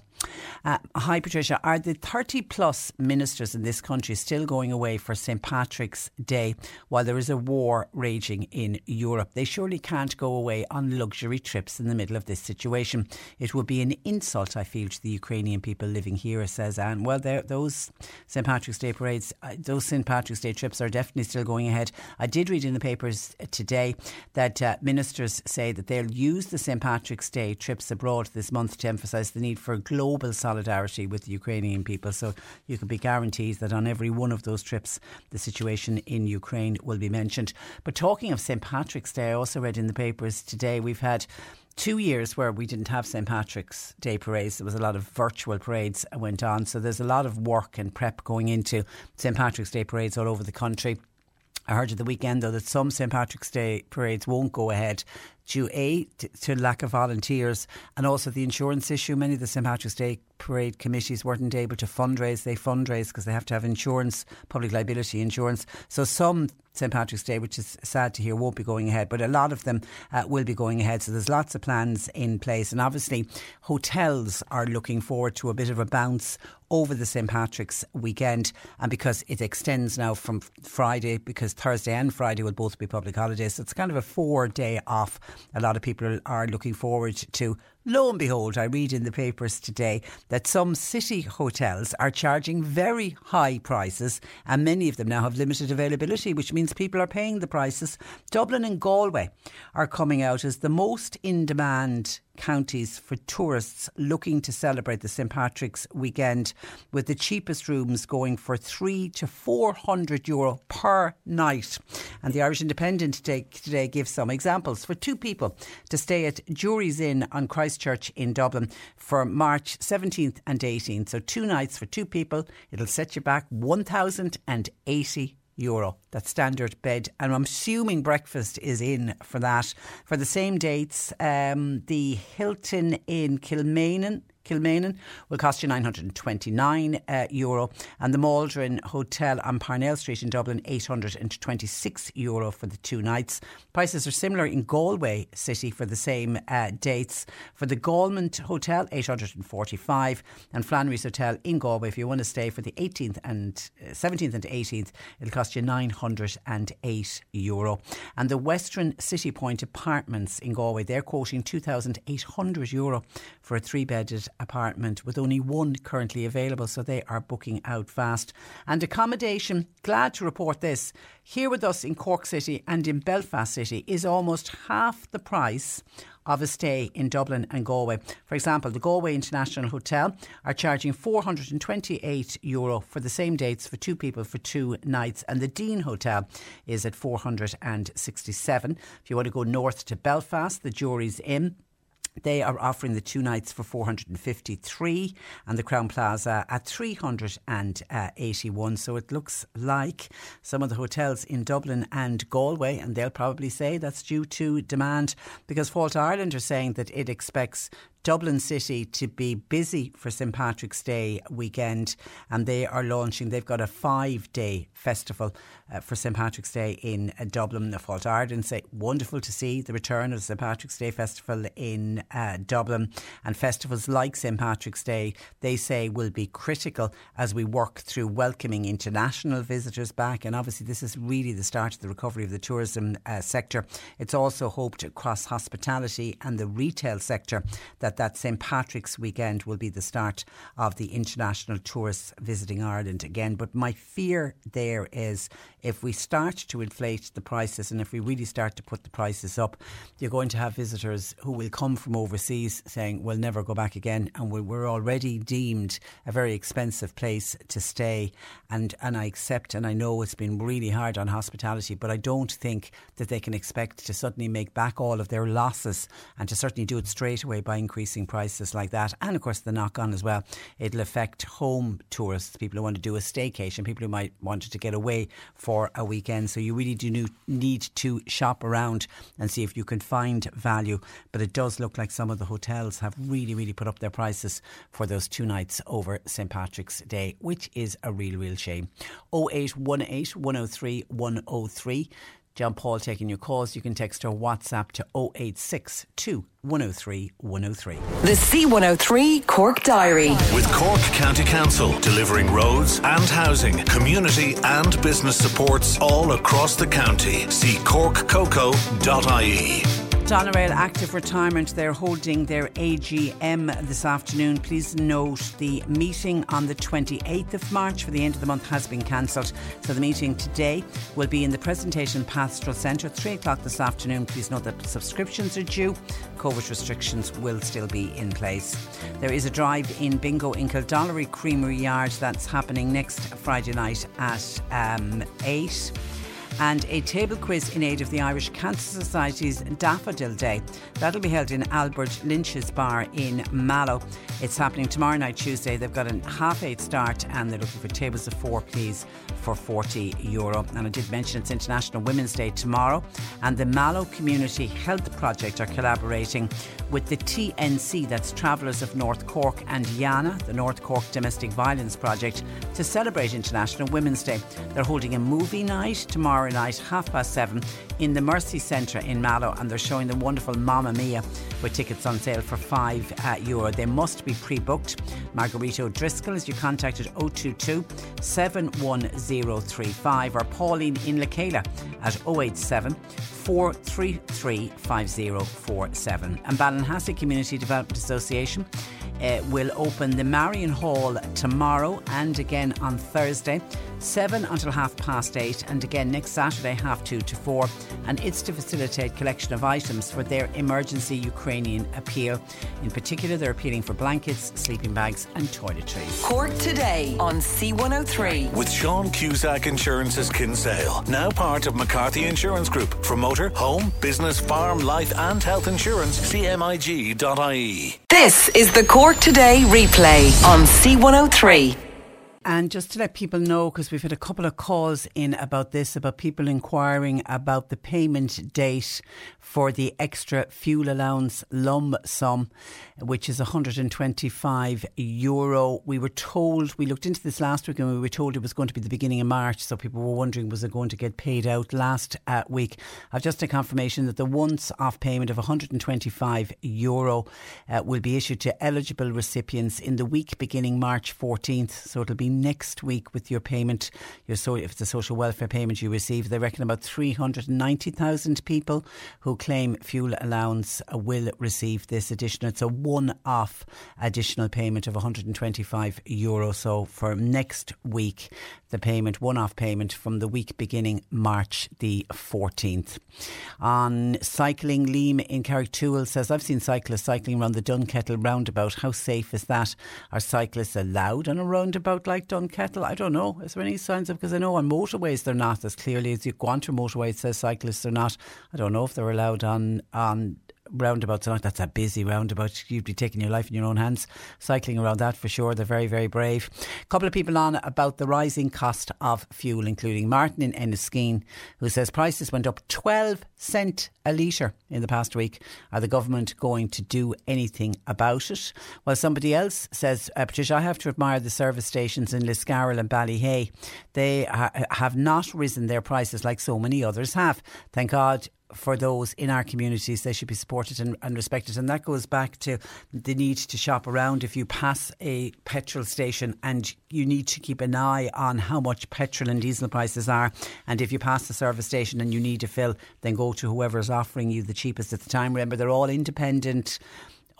Uh, hi, Patricia. Are the 30 plus ministers in this country still going away for St. Patrick's Day while there is a war raging in Europe? They surely can't go away on luxury trips in the middle of this situation. It would be an insult, I feel, to the Ukrainian people living here, says Anne. Well, those St. Patrick's Day parades, uh, those St. Patrick's Day trips are definitely still going ahead. I did read in the papers today that uh, ministers say that they'll use the St. Patrick's Day trips abroad this month to emphasise the need for global global solidarity with the Ukrainian people. So you can be guaranteed that on every one of those trips, the situation in Ukraine will be mentioned. But talking of St. Patrick's Day, I also read in the papers today we've had two years where we didn't have St. Patrick's Day parades. There was a lot of virtual parades went on. So there's a lot of work and prep going into St. Patrick's Day parades all over the country. I heard at the weekend though that some St Patrick's Day parades won't go ahead due A, to, to lack of volunteers and also the insurance issue. Many of the St Patrick's Day parade committees weren't able to fundraise. They fundraise because they have to have insurance, public liability insurance. So some St Patrick's Day, which is sad to hear, won't be going ahead, but a lot of them uh, will be going ahead. So there's lots of plans in place, and obviously hotels are looking forward to a bit of a bounce over the St Patrick's weekend, and because it extends now from Friday, because Thursday and Friday will both be public holidays, so it's kind of a four day off. A lot of people are looking forward to Lo and behold, I read in the papers today that some city hotels are charging very high prices, and many of them now have limited availability, which means people are paying the prices. Dublin and Galway are coming out as the most in demand counties for tourists looking to celebrate the St Patrick's weekend, with the cheapest rooms going for three to four hundred euro per night. And the Irish Independent today, gives some examples for two people to stay at Jurys Inn on Christchurch in Dublin for March 17th and 18th. So two nights for two people. It'll set you back 1,080 euro. That's standard bed. And I'm assuming breakfast is in for that. For the same dates, um, the Hilton in Kilmainham Kilmainham will cost you 929 uh, euro, and the Maldron Hotel on Parnell Street in Dublin 826 euro for the two nights. Prices are similar in Galway City for the same uh, dates. For the Galmont Hotel 845 and Flannery's Hotel in Galway, if you want to stay for the 18th and uh, 17th and 18th, it'll cost you 908 euro. And the Western City Point Apartments in Galway, they're quoting 2,800 euro for a three-bedded apartment with only one currently available, so they are booking out fast. And accommodation, glad to report this, here with us in Cork City and in Belfast City is almost half the price of a stay in Dublin and Galway. For example, the Galway International Hotel are charging 428 euro for the same dates for two people for two nights, and the Dean Hotel is at 467. If you want to go north to Belfast, the Jurys Inn they are offering the two nights for 453 and the Crowne Plaza at 381. So it looks like some of the hotels in Dublin and Galway, and they'll probably say that's due to demand because Fáilte Ireland are saying that it expects Dublin City to be busy for St Patrick's Day weekend, and they are launching. They've got a five-day festival uh, for St Patrick's Day in uh, Dublin. The Fáilte Ireland say wonderful to see the return of the St Patrick's Day festival in uh, Dublin, and festivals like St Patrick's Day they say will be critical as we work through welcoming international visitors back. And obviously, this is really the start of the recovery of the tourism uh, sector. It's also hoped across hospitality and the retail sector that that that St Patrick's weekend will be the start of the international tourists visiting Ireland again. But my fear there is if we start to inflate the prices and if we really start to put the prices up, you're going to have visitors who will come from overseas saying, we'll never go back again. And we're already deemed a very expensive place to stay. And, and I accept and I know it's been really hard on hospitality, but I don't think that they can expect to suddenly make back all of their losses and to certainly do it straight away by increasing increasing prices like that. And of course, the knock on as well, it'll affect home tourists, people who want to do a staycation, people who might want to get away for a weekend. So you really do need to shop around and see if you can find value. But it does look like some of the hotels have really, really put up their prices for those two nights over St Patrick's Day, which is a real, real shame. 0818 103 103. John Paul taking your calls. You can text or WhatsApp to 0862 103 103. The C103 Cork Diary. With Cork County Council delivering roads and housing, community and business supports all across the county. See corkcoco.ie. Doneraile Active Retirement, they're holding their AGM this afternoon. Please note the meeting on the 28th of March for the end of the month has been cancelled. So the meeting today will be in the Presentation Pastoral Centre, at 3 o'clock this afternoon. Please note that subscriptions are due. COVID restrictions will still be in place. There is a drive in bingo in Kildorrery Creamery Yard that's happening next Friday night at um, 8. And a table quiz in aid of the Irish Cancer Society's Daffodil Day. That'll be held in Albert Lynch's Bar in Mallow. It's happening tomorrow night, Tuesday. They've got a half eight start and they're looking for tables of four, please, for 40 euro. And I did mention it's International Women's Day tomorrow, and the Mallow Community Health Project are collaborating with the TNC, that's Travellers of North Cork, and Yana, the North Cork Domestic Violence Project, to celebrate International Women's Day. They're holding a movie night tomorrow night, half past seven, in the Mercy Centre in Mallow, and they're showing the wonderful Mamma Mia with tickets on sale for five uh, euro. They must be pre booked. Margarita O'Driscoll is you contacted 022 71035 or Pauline in Lakela at 087 433 5047. And Ballinhassig Community Development Association uh, will open the Marion Hall tomorrow and again on Thursday, 7 until half past 8, and again next Saturday, half 2 to 4. And it's to facilitate collection of items for their emergency Ukrainian appeal. In particular, they're appealing for blankets, sleeping bags, and toiletries. Cork today on C103. With Sean Cusack Insurance's Kinsale, now part of McCarthy Insurance Group. For motor, home, business, farm, life, and health insurance, cmig.ie. This is the Cork Today replay on C103. And just to let people know, because we've had a couple of calls in about this, about people inquiring about the payment date for the extra fuel allowance lump sum, which is 125 euro. We were told, we looked into this last week and we were told it was going to be the beginning of March. So people were wondering, was it going to get paid out last uh, week? I've just a confirmation that the once off payment of 125 euro uh, will be issued to eligible recipients in the week beginning March 14th. So it'll be next week with your payment. Your so if it's a social welfare payment you receive, they reckon about 390,000 people who claim fuel allowance will receive this additional. It's a one-off additional payment of 125 euro. So for next week, the payment, one-off payment from the week beginning March the 14th. On cycling, Liam in Carrigtwohill says, I've seen cyclists cycling around the Dunkettle roundabout. How safe is that? Are cyclists allowed on a roundabout like Dunkettle? I don't know. Is there any signs of, because I know on motorways they're not as clearly as you go onto motorway, says cyclists are not. I don't know if they're allowed on, on roundabout tonight. That's a busy roundabout. You'd be taking your life in your own hands, cycling around that for sure. They're very, very brave. A couple of people on about the rising cost of fuel, including Martin in Enniskeane, who says prices went up 12 cent a litre in the past week. Are the government going to do anything about it? Well, somebody else says, uh, Patricia, I have to admire the service stations in Liscarroll and Ballyhay. They ha- have not risen their prices like so many others have. Thank God for those in our communities. They should be supported and, and, respected. And that goes back to the need to shop around. If you pass a petrol station and you need to keep an eye on how much petrol and diesel prices are, and if you pass the service station and you need to fill, then go to whoever is offering you the cheapest at the time. Remember, they're all independent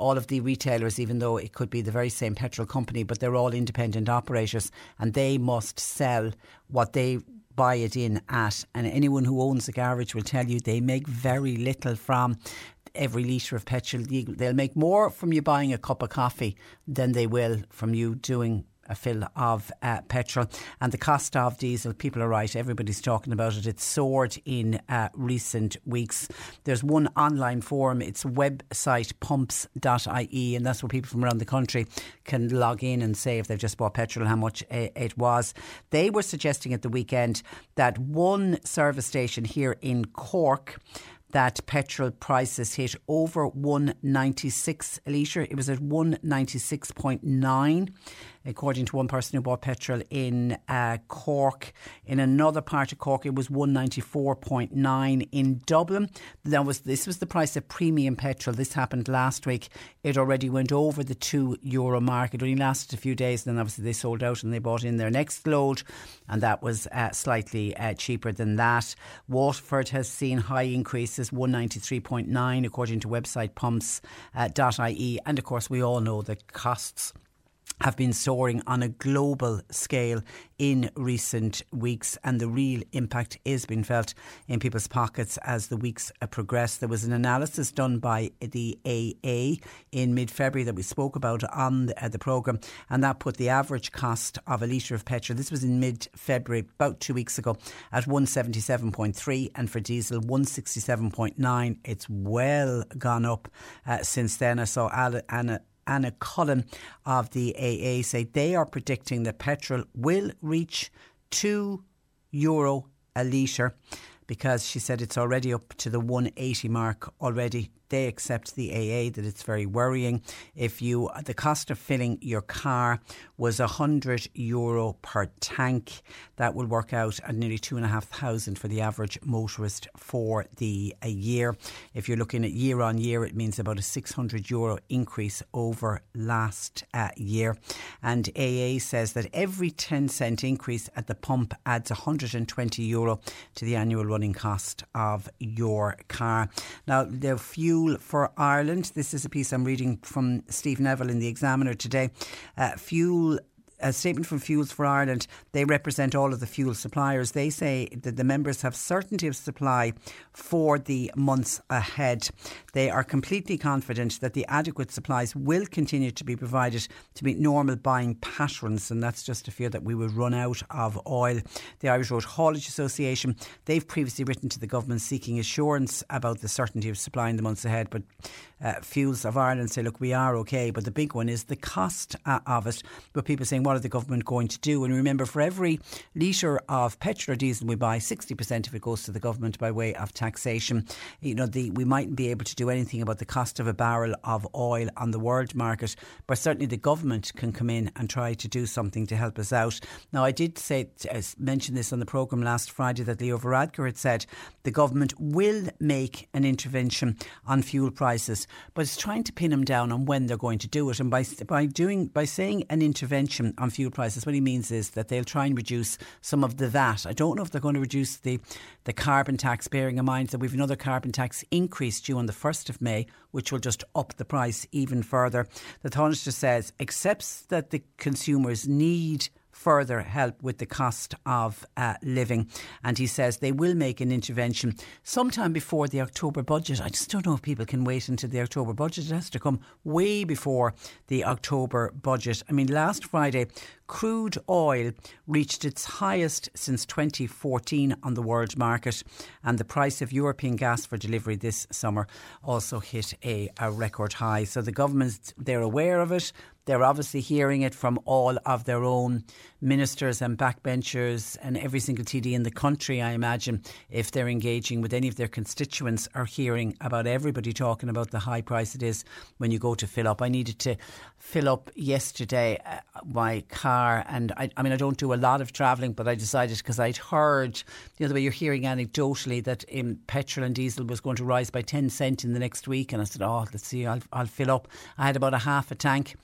all of the retailers, even though it could be the very same petrol company, but they're all independent operators and they must sell what they buy it in at. And anyone who owns a garage will tell you they make very little from every litre of petrol. They'll make more from you buying a cup of coffee than they will from you doing a fill of uh, petrol. And the cost of diesel, people are right, everybody's talking about it. It's soared in uh, recent weeks. There's one online forum, it's website pumps.ie, and that's where people from around the country can log in and say if they've just bought petrol, how much uh, it was. They were suggesting at the weekend that one service station here in Cork that petrol prices hit over 196 a litre. It was at 196.9 according to one person who bought petrol in uh, Cork. In another part of Cork, it was 194.9 in Dublin. That was this was the price of premium petrol. This happened last week. It already went over the two euro mark. It only lasted a few days, and then obviously they sold out and they bought in their next load, and that was uh, slightly uh, cheaper than that. Waterford has seen high increases, 193.9 according to website pumps.ie, uh, and of course we all know the costs have been soaring on a global scale in recent weeks, and the real impact is being felt in people's pockets as the weeks progress. There was an analysis done by the AA in mid February that we spoke about on the, uh, the programme, and that put the average cost of a litre of petrol, this was in mid February, about two weeks ago, at 177.3, and for diesel, 167.9. It's well gone up uh, since then. I saw Anna Anna Cullen of the AA say they are predicting that petrol will reach two euro a litre because she said it's already up to the 180 mark already they accept the AA that it's very worrying. If you the cost of filling your car was hundred euro per tank, that will work out at nearly two and a half thousand for the average motorist for the a year. If you're looking at year on year, it means about a 600 euro increase over last uh, year. And AA says that every 10 cent increase at the pump adds 120 euro to the annual running cost of your car. Now, there are few Fuel for Ireland. This is a piece I'm reading from Steve Neville in the Examiner today. Uh, fuel a statement from Fuels for Ireland. They represent all of the fuel suppliers. They say that the members have certainty of supply for the months ahead. They are completely confident that the adequate supplies will continue to be provided to meet normal buying patterns, and that's just a fear that we will run out of oil. The Irish Road Haulage Association, they've previously written to the government seeking assurance about the certainty of supply in the months ahead, but uh, Fuels of Ireland say, look, we are okay, but the big one is the cost uh, of it. But people saying, what are the government going to do? And remember, for every litre of petrol or diesel we buy, 60% of it goes to the government by way of taxation. You know, the, we mightn't be able to do anything about the cost of a barrel of oil on the world market, but certainly the government can come in and try to do something to help us out. Now, I did say, uh, mention this on the programme last Friday that Leo Varadkar had said the government will make an intervention on fuel prices but it's trying to pin them down on when they're going to do it. And by by doing by saying an intervention on fuel prices, what he means is that they'll try and reduce some of the VAT. I don't know if they're going to reduce the the carbon tax, bearing in mind that we've another carbon tax increase due on the first of May, which will just up the price even further. The Taoiseach says accepts that the consumers need further help with the cost of uh, living. And he says they will make an intervention sometime before the October budget. I just don't know if people can wait until the October budget. It has to come way before the October budget. I mean, last Friday, crude oil reached its highest since 2014 on the world market, and the price of European gas for delivery this summer also hit a, a record high. So the government, they're aware of it. They're obviously hearing it from all of their own ministers and backbenchers and every single TD in the country, I imagine, if they're engaging with any of their constituents, are hearing about everybody talking about the high price it is when you go to fill up. I needed to fill up yesterday uh, my car, and I, I mean, I don't do a lot of travelling, but I decided because I'd heard, you know, way you're hearing anecdotally that in petrol and diesel was going to rise by 10 cent in the next week, and I said, oh, let's see, I'll, I'll fill up. I had about a half a tank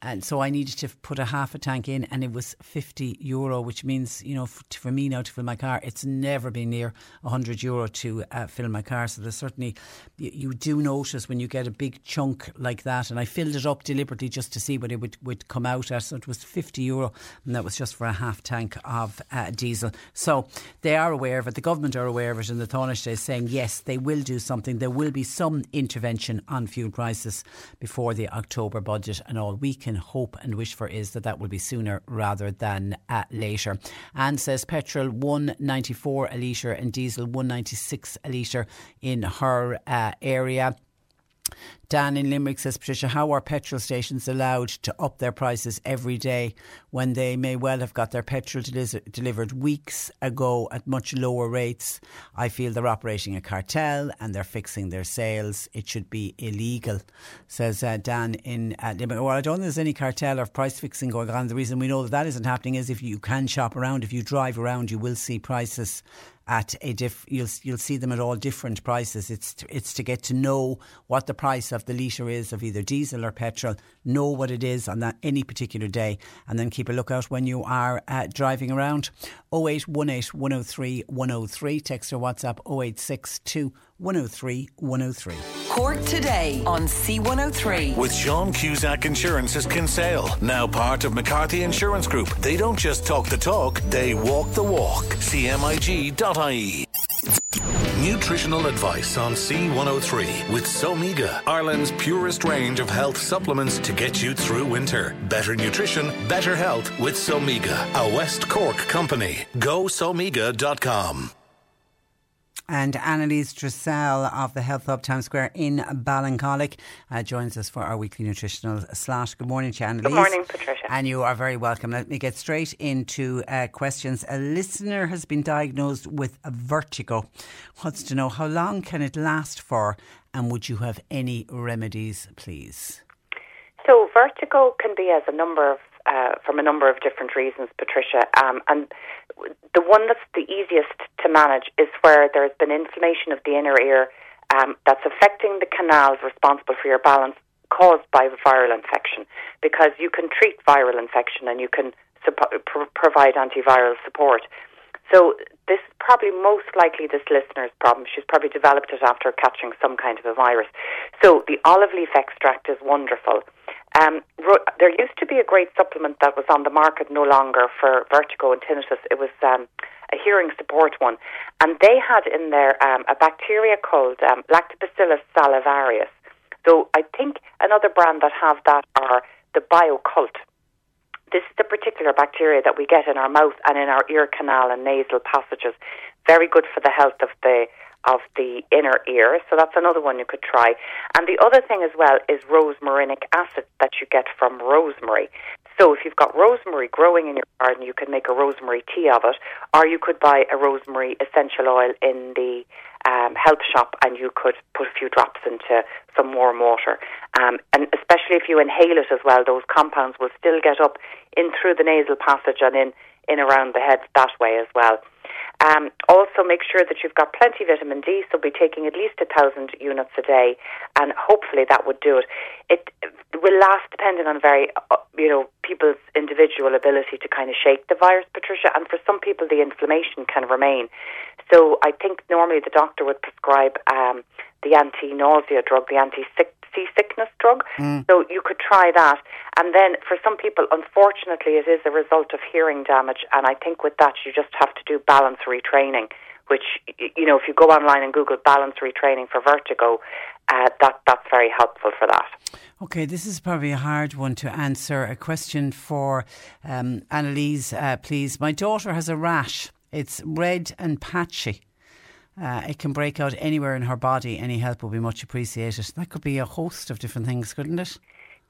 and so I needed to put a half a tank in, and it was 50 euro, which means, you know, for, me now to fill my car, it's never been near 100 euro to uh, fill my car. So there's certainly, you, you, do notice when you get a big chunk like that, and I filled it up deliberately just to see what it would, would come out at. So it was 50 euro, and that was just for a half tank of uh, diesel. So they are aware of it, the government are aware of it, and the Taoiseach is saying, yes, they will do something. There will be some intervention on fuel prices before the October budget and all week can hope and wish for is that that will be sooner rather than uh, later. Anne says petrol 194 a litre and diesel 196 a litre in her uh, area. Dan in Limerick says, Patricia, how are petrol stations allowed to up their prices every day when they may well have got their petrol delivered weeks ago at much lower rates? I feel they're operating a cartel and they're fixing their sales. It should be illegal, says uh, Dan in uh, Limerick. Well, I don't think there's any cartel or price fixing going on. The reason we know that that isn't happening is if you can shop around, if you drive around, you will see prices at a diff. You'll you'll see them at all different prices. It's to, it's to get to know what the price of the litre is of either diesel or petrol. Know what it is on that any particular day, and then keep a lookout when you are uh, driving around. 0818 103 103. Text or WhatsApp 0862 103 103. Cork today on C103. With Sean Cusack Insurance's Kinsale, now part of McCarthy Insurance Group. They don't just talk the talk, they walk the walk. CMIG.ie. Nutritional advice on C103 with Somega, Ireland's purest range of health supplements to get you through winter. Better nutrition, better health with Somega, a West Cork company. GoSomega.com. And Annalise Dressel of the Health Hub Times Square in Ballincollig uh, joins us for our weekly nutritional slot. Good morning to you, Annalise. Good morning, Patricia. And you are very welcome. Let me get straight into uh, questions. A listener has been diagnosed with vertigo. Wants to know how long can it last for, and would you have any remedies, please? So, vertigo can be as a number of uh, from a number of different reasons, Patricia. Um, and the one that's the easiest to manage is where there's been inflammation of the inner ear um, that's affecting the canals responsible for your balance caused by viral infection. Because you can treat viral infection and you can supp- provide antiviral support. So this is probably most likely this listener's problem. She's probably developed it after catching some kind of a virus. So the olive leaf extract is wonderful. Um, there used to be a great supplement that was on the market no longer for vertigo and tinnitus. It was um, a hearing support one, and they had in there um, a bacteria called um, Lactobacillus salivarius. So I think another brand that have that are the Bio-Kult. This is the particular bacteria that we get in our mouth and in our ear canal and nasal passages. Very good for the health of the of the inner ear. So that's another one you could try. And the other thing as well is rosmarinic acid that you get from rosemary. So if you've got rosemary growing in your garden, you can make a rosemary tea of it, or you could buy a rosemary essential oil in the um, health shop and you could put a few drops into some warm water. Um, and especially if you inhale it as well, those compounds will still get up in through the nasal passage and in, in around the head that way as well. Um, also, make sure that you've got plenty of vitamin D. So, be taking at least a thousand units a day, and hopefully that would do it. It will last depending on very, uh, you know, people's individual ability to kind of shake the virus, Patricia. And for some people, the inflammation can remain. So, I think normally the doctor would prescribe um, the anti-nausea drug, the anti-sick seasickness drug. Mm. So you could try that. And then for some people, unfortunately, it is a result of hearing damage. And I think with that, you just have to do balance retraining. Which you know, if you go online and Google balance retraining for vertigo, uh, that that's very helpful for that. Okay, this is probably a hard one to answer. A question for um, Annalise, uh, please. My daughter has a rash. It's red and patchy. Uh, it can break out anywhere in her body. Any help will be much appreciated. That could be a host of different things, couldn't it?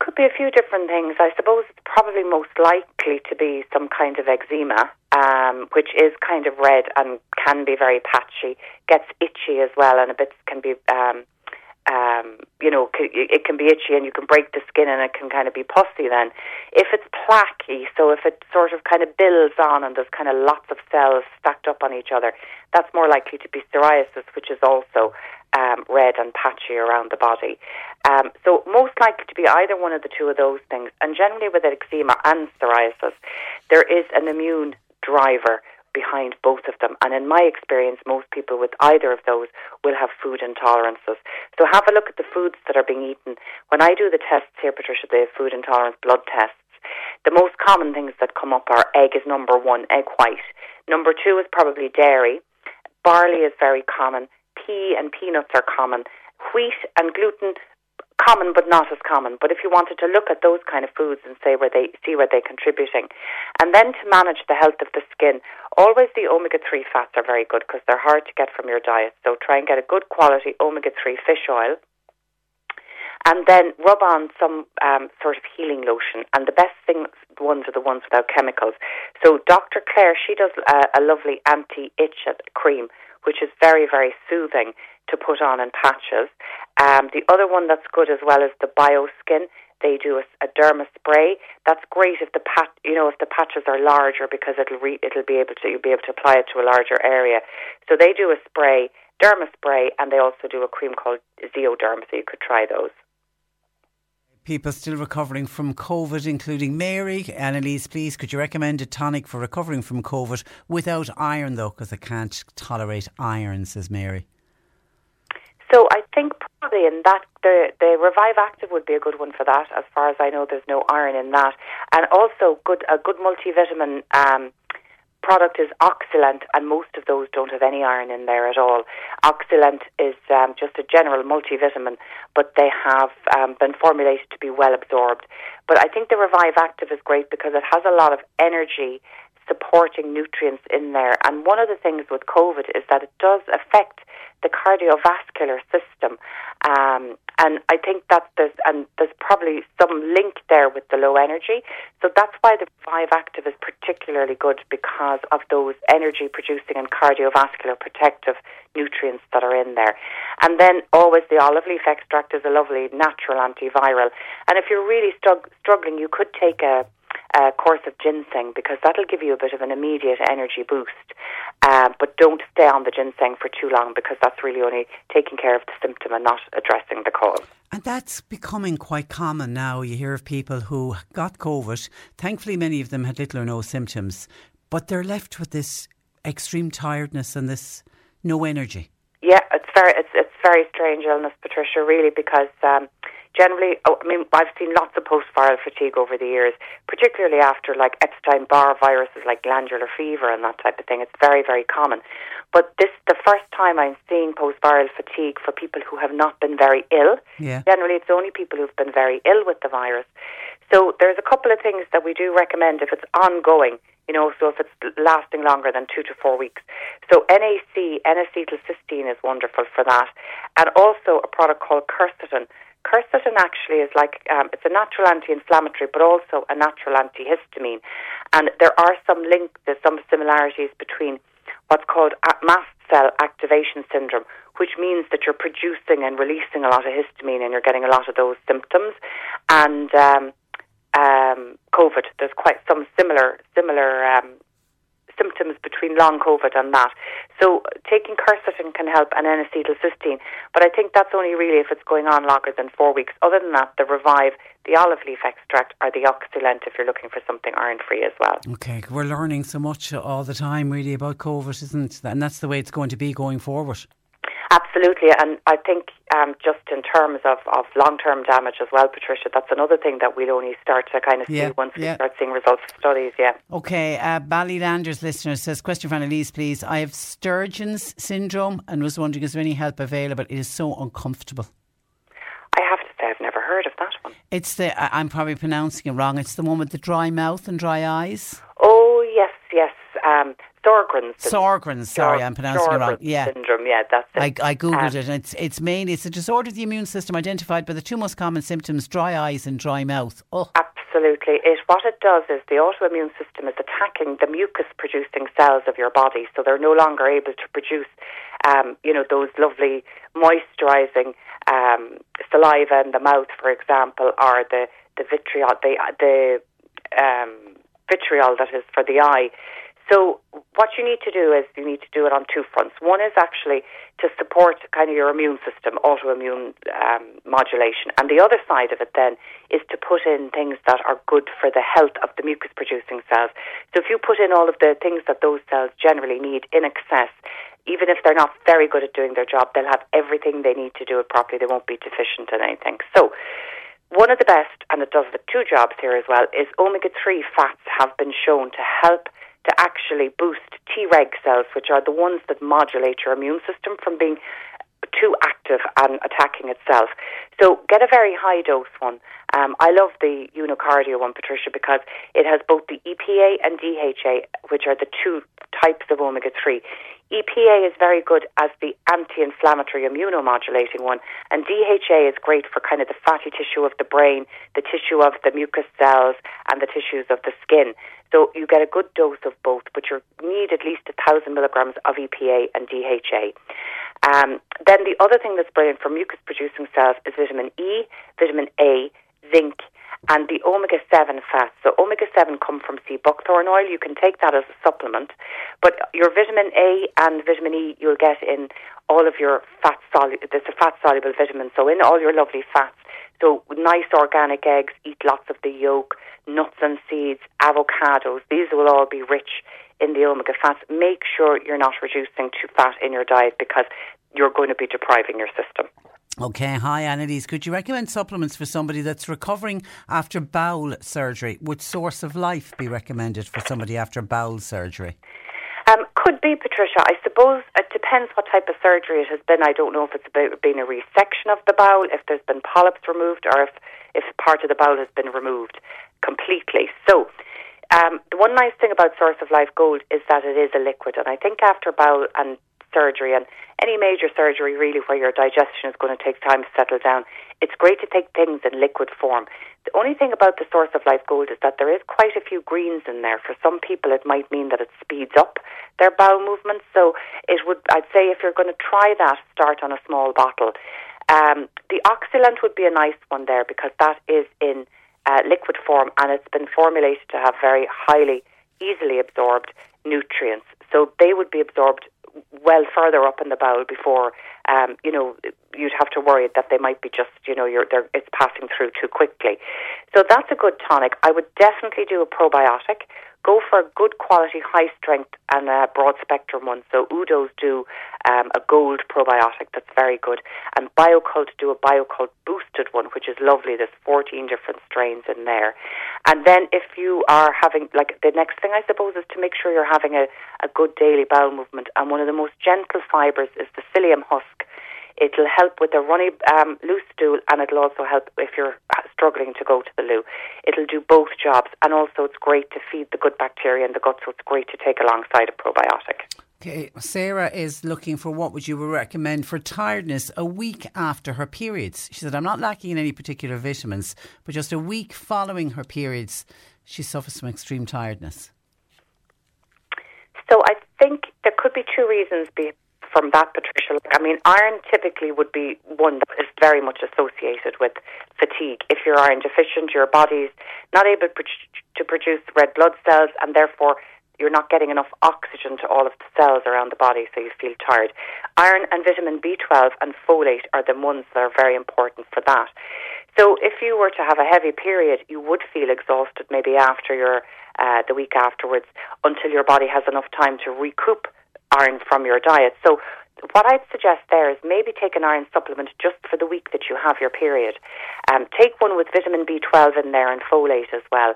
Could be a few different things. I suppose it's probably most likely to be some kind of eczema, um, which is kind of red and can be very patchy. Gets itchy as well, and a bit can be um, um, you know, it can be itchy and you can break the skin and it can kind of be pussy then. If it's plaquey, so if it sort of kind of builds on and there's kind of lots of cells stacked up on each other, that's more likely to be psoriasis, which is also um, red and patchy around the body. Um, so most likely to be either one of the two of those things. And generally with eczema and psoriasis, there is an immune driver behind both of them. And in my experience, most people with either of those will have food intolerances. So have a look at the foods that are being eaten. When I do the tests here, Patricia, the food intolerance blood tests, the most common things that come up are egg is number one, egg white. Number two is probably dairy. Barley is very common. Pea and peanuts are common. Wheat and gluten common but not as common. But if you wanted to look at those kind of foods and say where they see where they're contributing, and then to manage the health of the skin, always the omega three fats are very good because they're hard to get from your diet. So try and get a good quality omega three fish oil. And then rub on some um, sort of healing lotion. And the best thing ones are the ones without chemicals. So Dr. Claire, she does a, a lovely anti-itch cream, which is very, very soothing to put on in patches. Um, the other one that's good as well is the BioSkin. They do a, a derma spray. That's great if the pat, you know, if the patches are larger because it'll re, it'll be able to you'll be able to apply it to a larger area. So they do a spray, derma spray, and they also do a cream called Zeoderm. So you could try those people still recovering from COVID, including Mary. Annalise, please, could you recommend a tonic for recovering from COVID without iron, though, because I can't tolerate iron, says Mary. So I think probably in that the the Revive Active would be a good one for that. As far as I know, there's no iron in that, and also good a good multivitamin. Um, product is Oxylent, and most of those don't have any iron in there at all. Oxylent is um, just a general multivitamin, but they have um, been formulated to be well absorbed. But I think the Revive Active is great because it has a lot of energy supporting nutrients in there. And one of the things with COVID is that it does affect the cardiovascular system. Um, and I think that there's and there's probably some link there with the low energy. So that's why the Revive Active is particularly good because of those energy producing and cardiovascular protective nutrients that are in there. And then always the olive leaf extract is a lovely natural antiviral. And if you're really struggling, you could take a a course of ginseng because that'll give you a bit of an immediate energy boost. Uh, but don't stay on the ginseng for too long because that's really only taking care of the symptom and not addressing the cause. And that's becoming quite common now. You hear of people who got COVID. Thankfully, many of them had little or no symptoms, but they're left with this extreme tiredness and this no energy. Yeah, it's very it's it's very strange illness, Patricia. Really, because um, generally, oh, I mean, I've seen lots of post-viral fatigue over the years, particularly after like Epstein-Barr viruses like glandular fever and that type of thing. It's very, very common. But this the first time I'm seeing post-viral fatigue for people who have not been very ill. Yeah. Generally, it's only people who've been very ill with the virus. So there's a couple of things that we do recommend if it's ongoing. You know, so if it's lasting longer than two to four weeks. So NAC, N-acetylcysteine, is wonderful for that, and also a product called quercetin Quercetin actually is like um, it's a natural anti-inflammatory, but also a natural antihistamine, and there are some links, there's some similarities between what's called mast cell activation syndrome, which means that you're producing and releasing a lot of histamine, and you're getting a lot of those symptoms, and um, um, COVID. There's quite some similar similar um, symptoms between long COVID and that. So taking quercetin can help and N-acetylcysteine, but I think that's only really if it's going on longer than four weeks. Other than that, the Revive, the olive leaf extract, or the Oxylent if you're looking for something iron-free as well. Okay, we're learning so much all the time really about COVID, isn't it? And that's the way it's going to be going forward. Absolutely, and I think um, just in terms of, of long term damage as well, Patricia, that's another thing that we'll only start to kind of Yeah, see once yeah. we start seeing results of studies. Yeah. Okay, uh, Ballylanders listener says, question for Annalise, please. I have Sturgeon's syndrome and was wondering, is there any help available? It is so uncomfortable. I have to say, I've never heard of that one. It's the, I'm probably pronouncing it wrong, it's the one with the dry mouth and dry eyes. Oh, Um, Sjogren's. Sjogren's, sorry, I'm pronouncing it wrong. Yeah. syndrome, yeah, that's it. I, I googled Um, it, and it's it's mainly it's a disorder of the immune system identified by the two most common symptoms: dry eyes and dry mouth. Oh, Absolutely. It what it does is the autoimmune system is attacking the mucus producing cells of your body, so they're no longer able to produce, um, you know, those lovely moisturising um, saliva in the mouth, for example, or the the vitriol, the the um, vitriol that is for the eye. So what you need to do is you need to do it on two fronts. One is actually to support kind of your immune system, autoimmune um, modulation, and the other side of it then is to put in things that are good for the health of the mucus producing cells. So if you put in all of the things that those cells generally need in excess, even if they're not very good at doing their job, they'll have everything they need to do it properly. They won't be deficient in anything. So one of the best, and it does the two jobs here as well, is omega 3 fats have been shown to help to actually boost Treg cells, which are the ones that modulate your immune system from being too active and attacking itself. So get a very high dose one. Um, I love the Unicardio one, Patricia, because it has both the EPA and DHA, which are the two types of omega 3. EPA is very good as the anti inflammatory immunomodulating one, and DHA is great for kind of the fatty tissue of the brain, the tissue of the mucous cells, and the tissues of the skin. So you get a good dose of both, but you need at least a thousand milligrams of EPA and DHA. Um, then the other thing that's brilliant for mucus producing cells is vitamin E, vitamin A, zinc, and the omega 7 fats. So, omega 7 come from sea buckthorn oil. You can take that as a supplement. But your vitamin A and vitamin E you'll get in all of your fat soluble, there's a fat soluble vitamin. So, in all your lovely fats. So, nice organic eggs, eat lots of the yolk, nuts and seeds, avocados. These will all be rich in the omega fats. Make sure you're not reducing too fat in your diet because you're going to be depriving your system. Okay, hi Annalise. Could you recommend supplements for somebody that's recovering after bowel surgery? Would Source of Life be recommended for somebody after bowel surgery? Um, could be, Patricia. I suppose it depends what type of surgery it has been. I don't know if it's about being a resection of the bowel, if there's been polyps removed, or if, if part of the bowel has been removed completely. So, um, the one nice thing about Source of Life Gold is that it is a liquid, and I think after bowel and surgery and any major surgery really where your digestion is going to take time to settle down, it's great to take things in liquid form. The only thing about the source of life gold is that there is quite a few greens in there. For some people, it might mean that it speeds up their bowel movements. So it would, I'd say, if you're going to try that, start on a small bottle. Um, the Oxylent would be a nice one there because that is in uh, liquid form and it's been formulated to have very highly, easily absorbed nutrients. So they would be absorbed well further up in the bowel before um, you know you'd have to worry that they might be just you know you're it's passing through too quickly. So that's a good tonic. I would definitely do a probiotic go for a good quality, high strength, and a broad spectrum one. So Udo's do um, a gold probiotic that's very good, and Bio-Kult do a Bio-Kult boosted one, which is lovely. There's 14 different strains in there. And then if you are having, like, the next thing I suppose is to make sure you're having a, a good daily bowel movement. And one of the most gentle fibres is the psyllium husk. It'll help with a runny, um, loose stool, and it'll also help if you're struggling to go to the loo. It'll do both jobs, and also it's great to feed the good bacteria in the gut, so it's great to take alongside a probiotic. Okay, Sarah is looking for what would you recommend for tiredness a week after her periods. She said, I'm not lacking in any particular vitamins, but just a week following her periods, she suffers from extreme tiredness. So I think there could be two reasons be, from that, Patricia. I mean, iron typically would be one that is very much associated with fatigue. If you're iron deficient, your body's not able to produce red blood cells, and therefore you're not getting enough oxygen to all of the cells around the body, so you feel tired. Iron and vitamin B12 and folate are the ones that are very important for that. So if you were to have a heavy period, you would feel exhausted maybe after your uh, the week afterwards until your body has enough time to recoup iron from your diet. So what I'd suggest there is maybe take an iron supplement just for the week that you have your period. Um, take one with vitamin B12 in there and folate as well,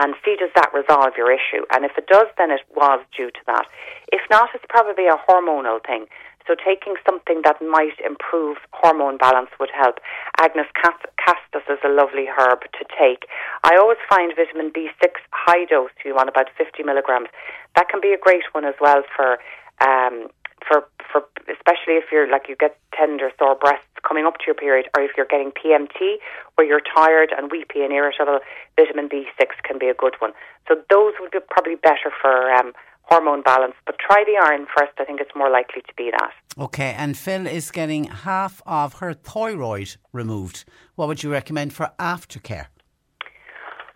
and see does that resolve your issue. And if it does, then it was due to that. If not, it's probably a hormonal thing. So taking something that might improve hormone balance would help. Agnus castus is a lovely herb to take. I always find vitamin B6 high dose, you want about 50 milligrams. That can be a great one as well for um, for for especially if you're like you get tender sore breasts coming up to your period, or if you're getting PMT where you're tired and weepy and irritable, vitamin B6 can be a good one. So those would be probably better for um, hormone balance. But try the iron first. I think it's more likely to be that. Okay, and Phil is getting half of her thyroid removed. What would you recommend for aftercare?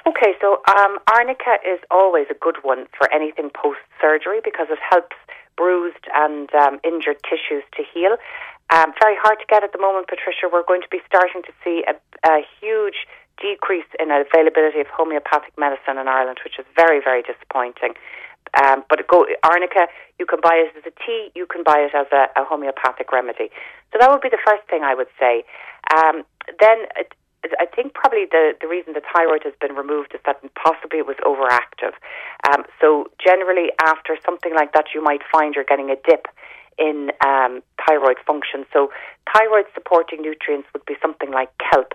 Okay, so um, arnica is always a good one for anything post surgery because it helps bruised and um, injured tissues to heal. Um, very hard to get at the moment, Patricia. We're going to be starting to see a, a huge decrease in availability of homeopathic medicine in Ireland, which is very, very disappointing. Um, but go, arnica, you can buy it as a tea, you can buy it as a, a homeopathic remedy. So that would be the first thing I would say. Um, then I think probably the, the reason the thyroid has been removed is that possibly it was overactive. Um, so generally, after something like that, you might find you're getting a dip in um, thyroid function. So thyroid supporting nutrients would be something like kelp.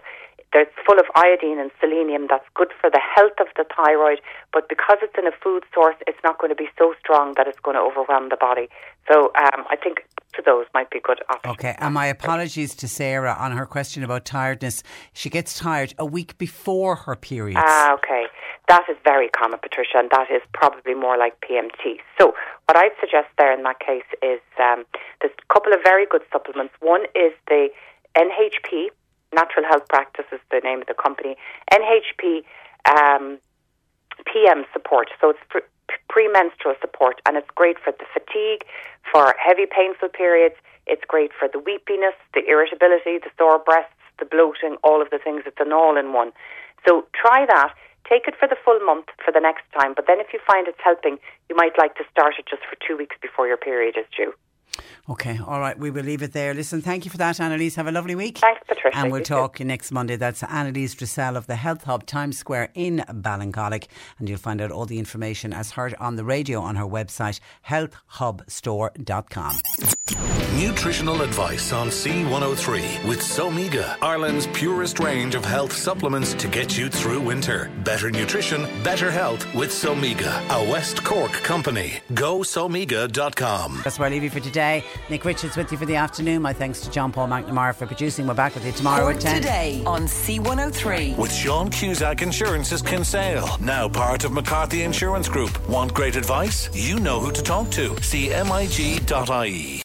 It's full of iodine and selenium that's good for the health of the thyroid, but because it's in a food source, it's not going to be so strong that it's going to overwhelm the body. So um, I think to those might be good options. Okay, and my apologies to Sarah on her question about tiredness. She gets tired a week before her period. Ah, okay. That is very common, Patricia, and that is probably more like PMT. So, what I'd suggest there in that case is um, there's a couple of very good supplements. One is the NHP, Natural Health Practice is the name of the company. NHP um, PM support. So, it's premenstrual support, and it's great for the fatigue, for heavy, painful periods. It's great for the weepiness, the irritability, the sore breasts, the bloating, all of the things. It's an all in one. So try that. Take it for the full month for the next time. But then if you find it's helping, you might like to start it just for two weeks before your period is due. Okay, all right, we will leave it there. Listen, thank you for that, Annalise. Have a lovely week. Thanks, Patricia. And we'll You too. talk next Monday. That's Annalise Dressel of the Health Hub Times Square in Ballincollig. And you'll find out all the information as heard on the radio on her website, healthhubstore.com. Nutritional advice on C103 with Somega, Ireland's purest range of health supplements to get you through winter. Better nutrition, better health with Somega, a West Cork company. Go somega.com. That's where I leave you for today. Nick Richards with you for the afternoon. My thanks to John Paul McNamara for producing. We're back with you tomorrow Cork at 10. today on C103. With Sean Cusack Insurance's Kinsale, now part of McCarthy Insurance Group. Want great advice? You know who to talk to. See mig.ie.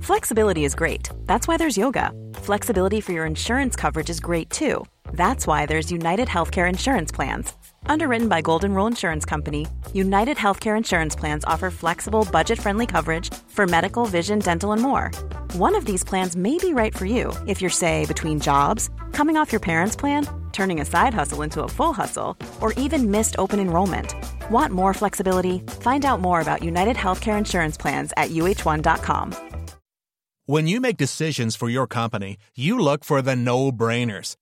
Flexibility is great. That's why there's yoga. Flexibility for your insurance coverage is great too. That's why there's United Healthcare Insurance Plans. Underwritten by Golden Rule Insurance Company, United Healthcare Insurance Plans offer flexible, budget friendly coverage for medical, vision, dental, and more. One of these plans may be right for you if you're, say, between jobs, coming off your parents' plan, turning a side hustle into a full hustle, or even missed open enrollment. Want more flexibility? Find out more about United Healthcare Insurance Plans at uhone.com. When you make decisions for your company, you look for the no brainers.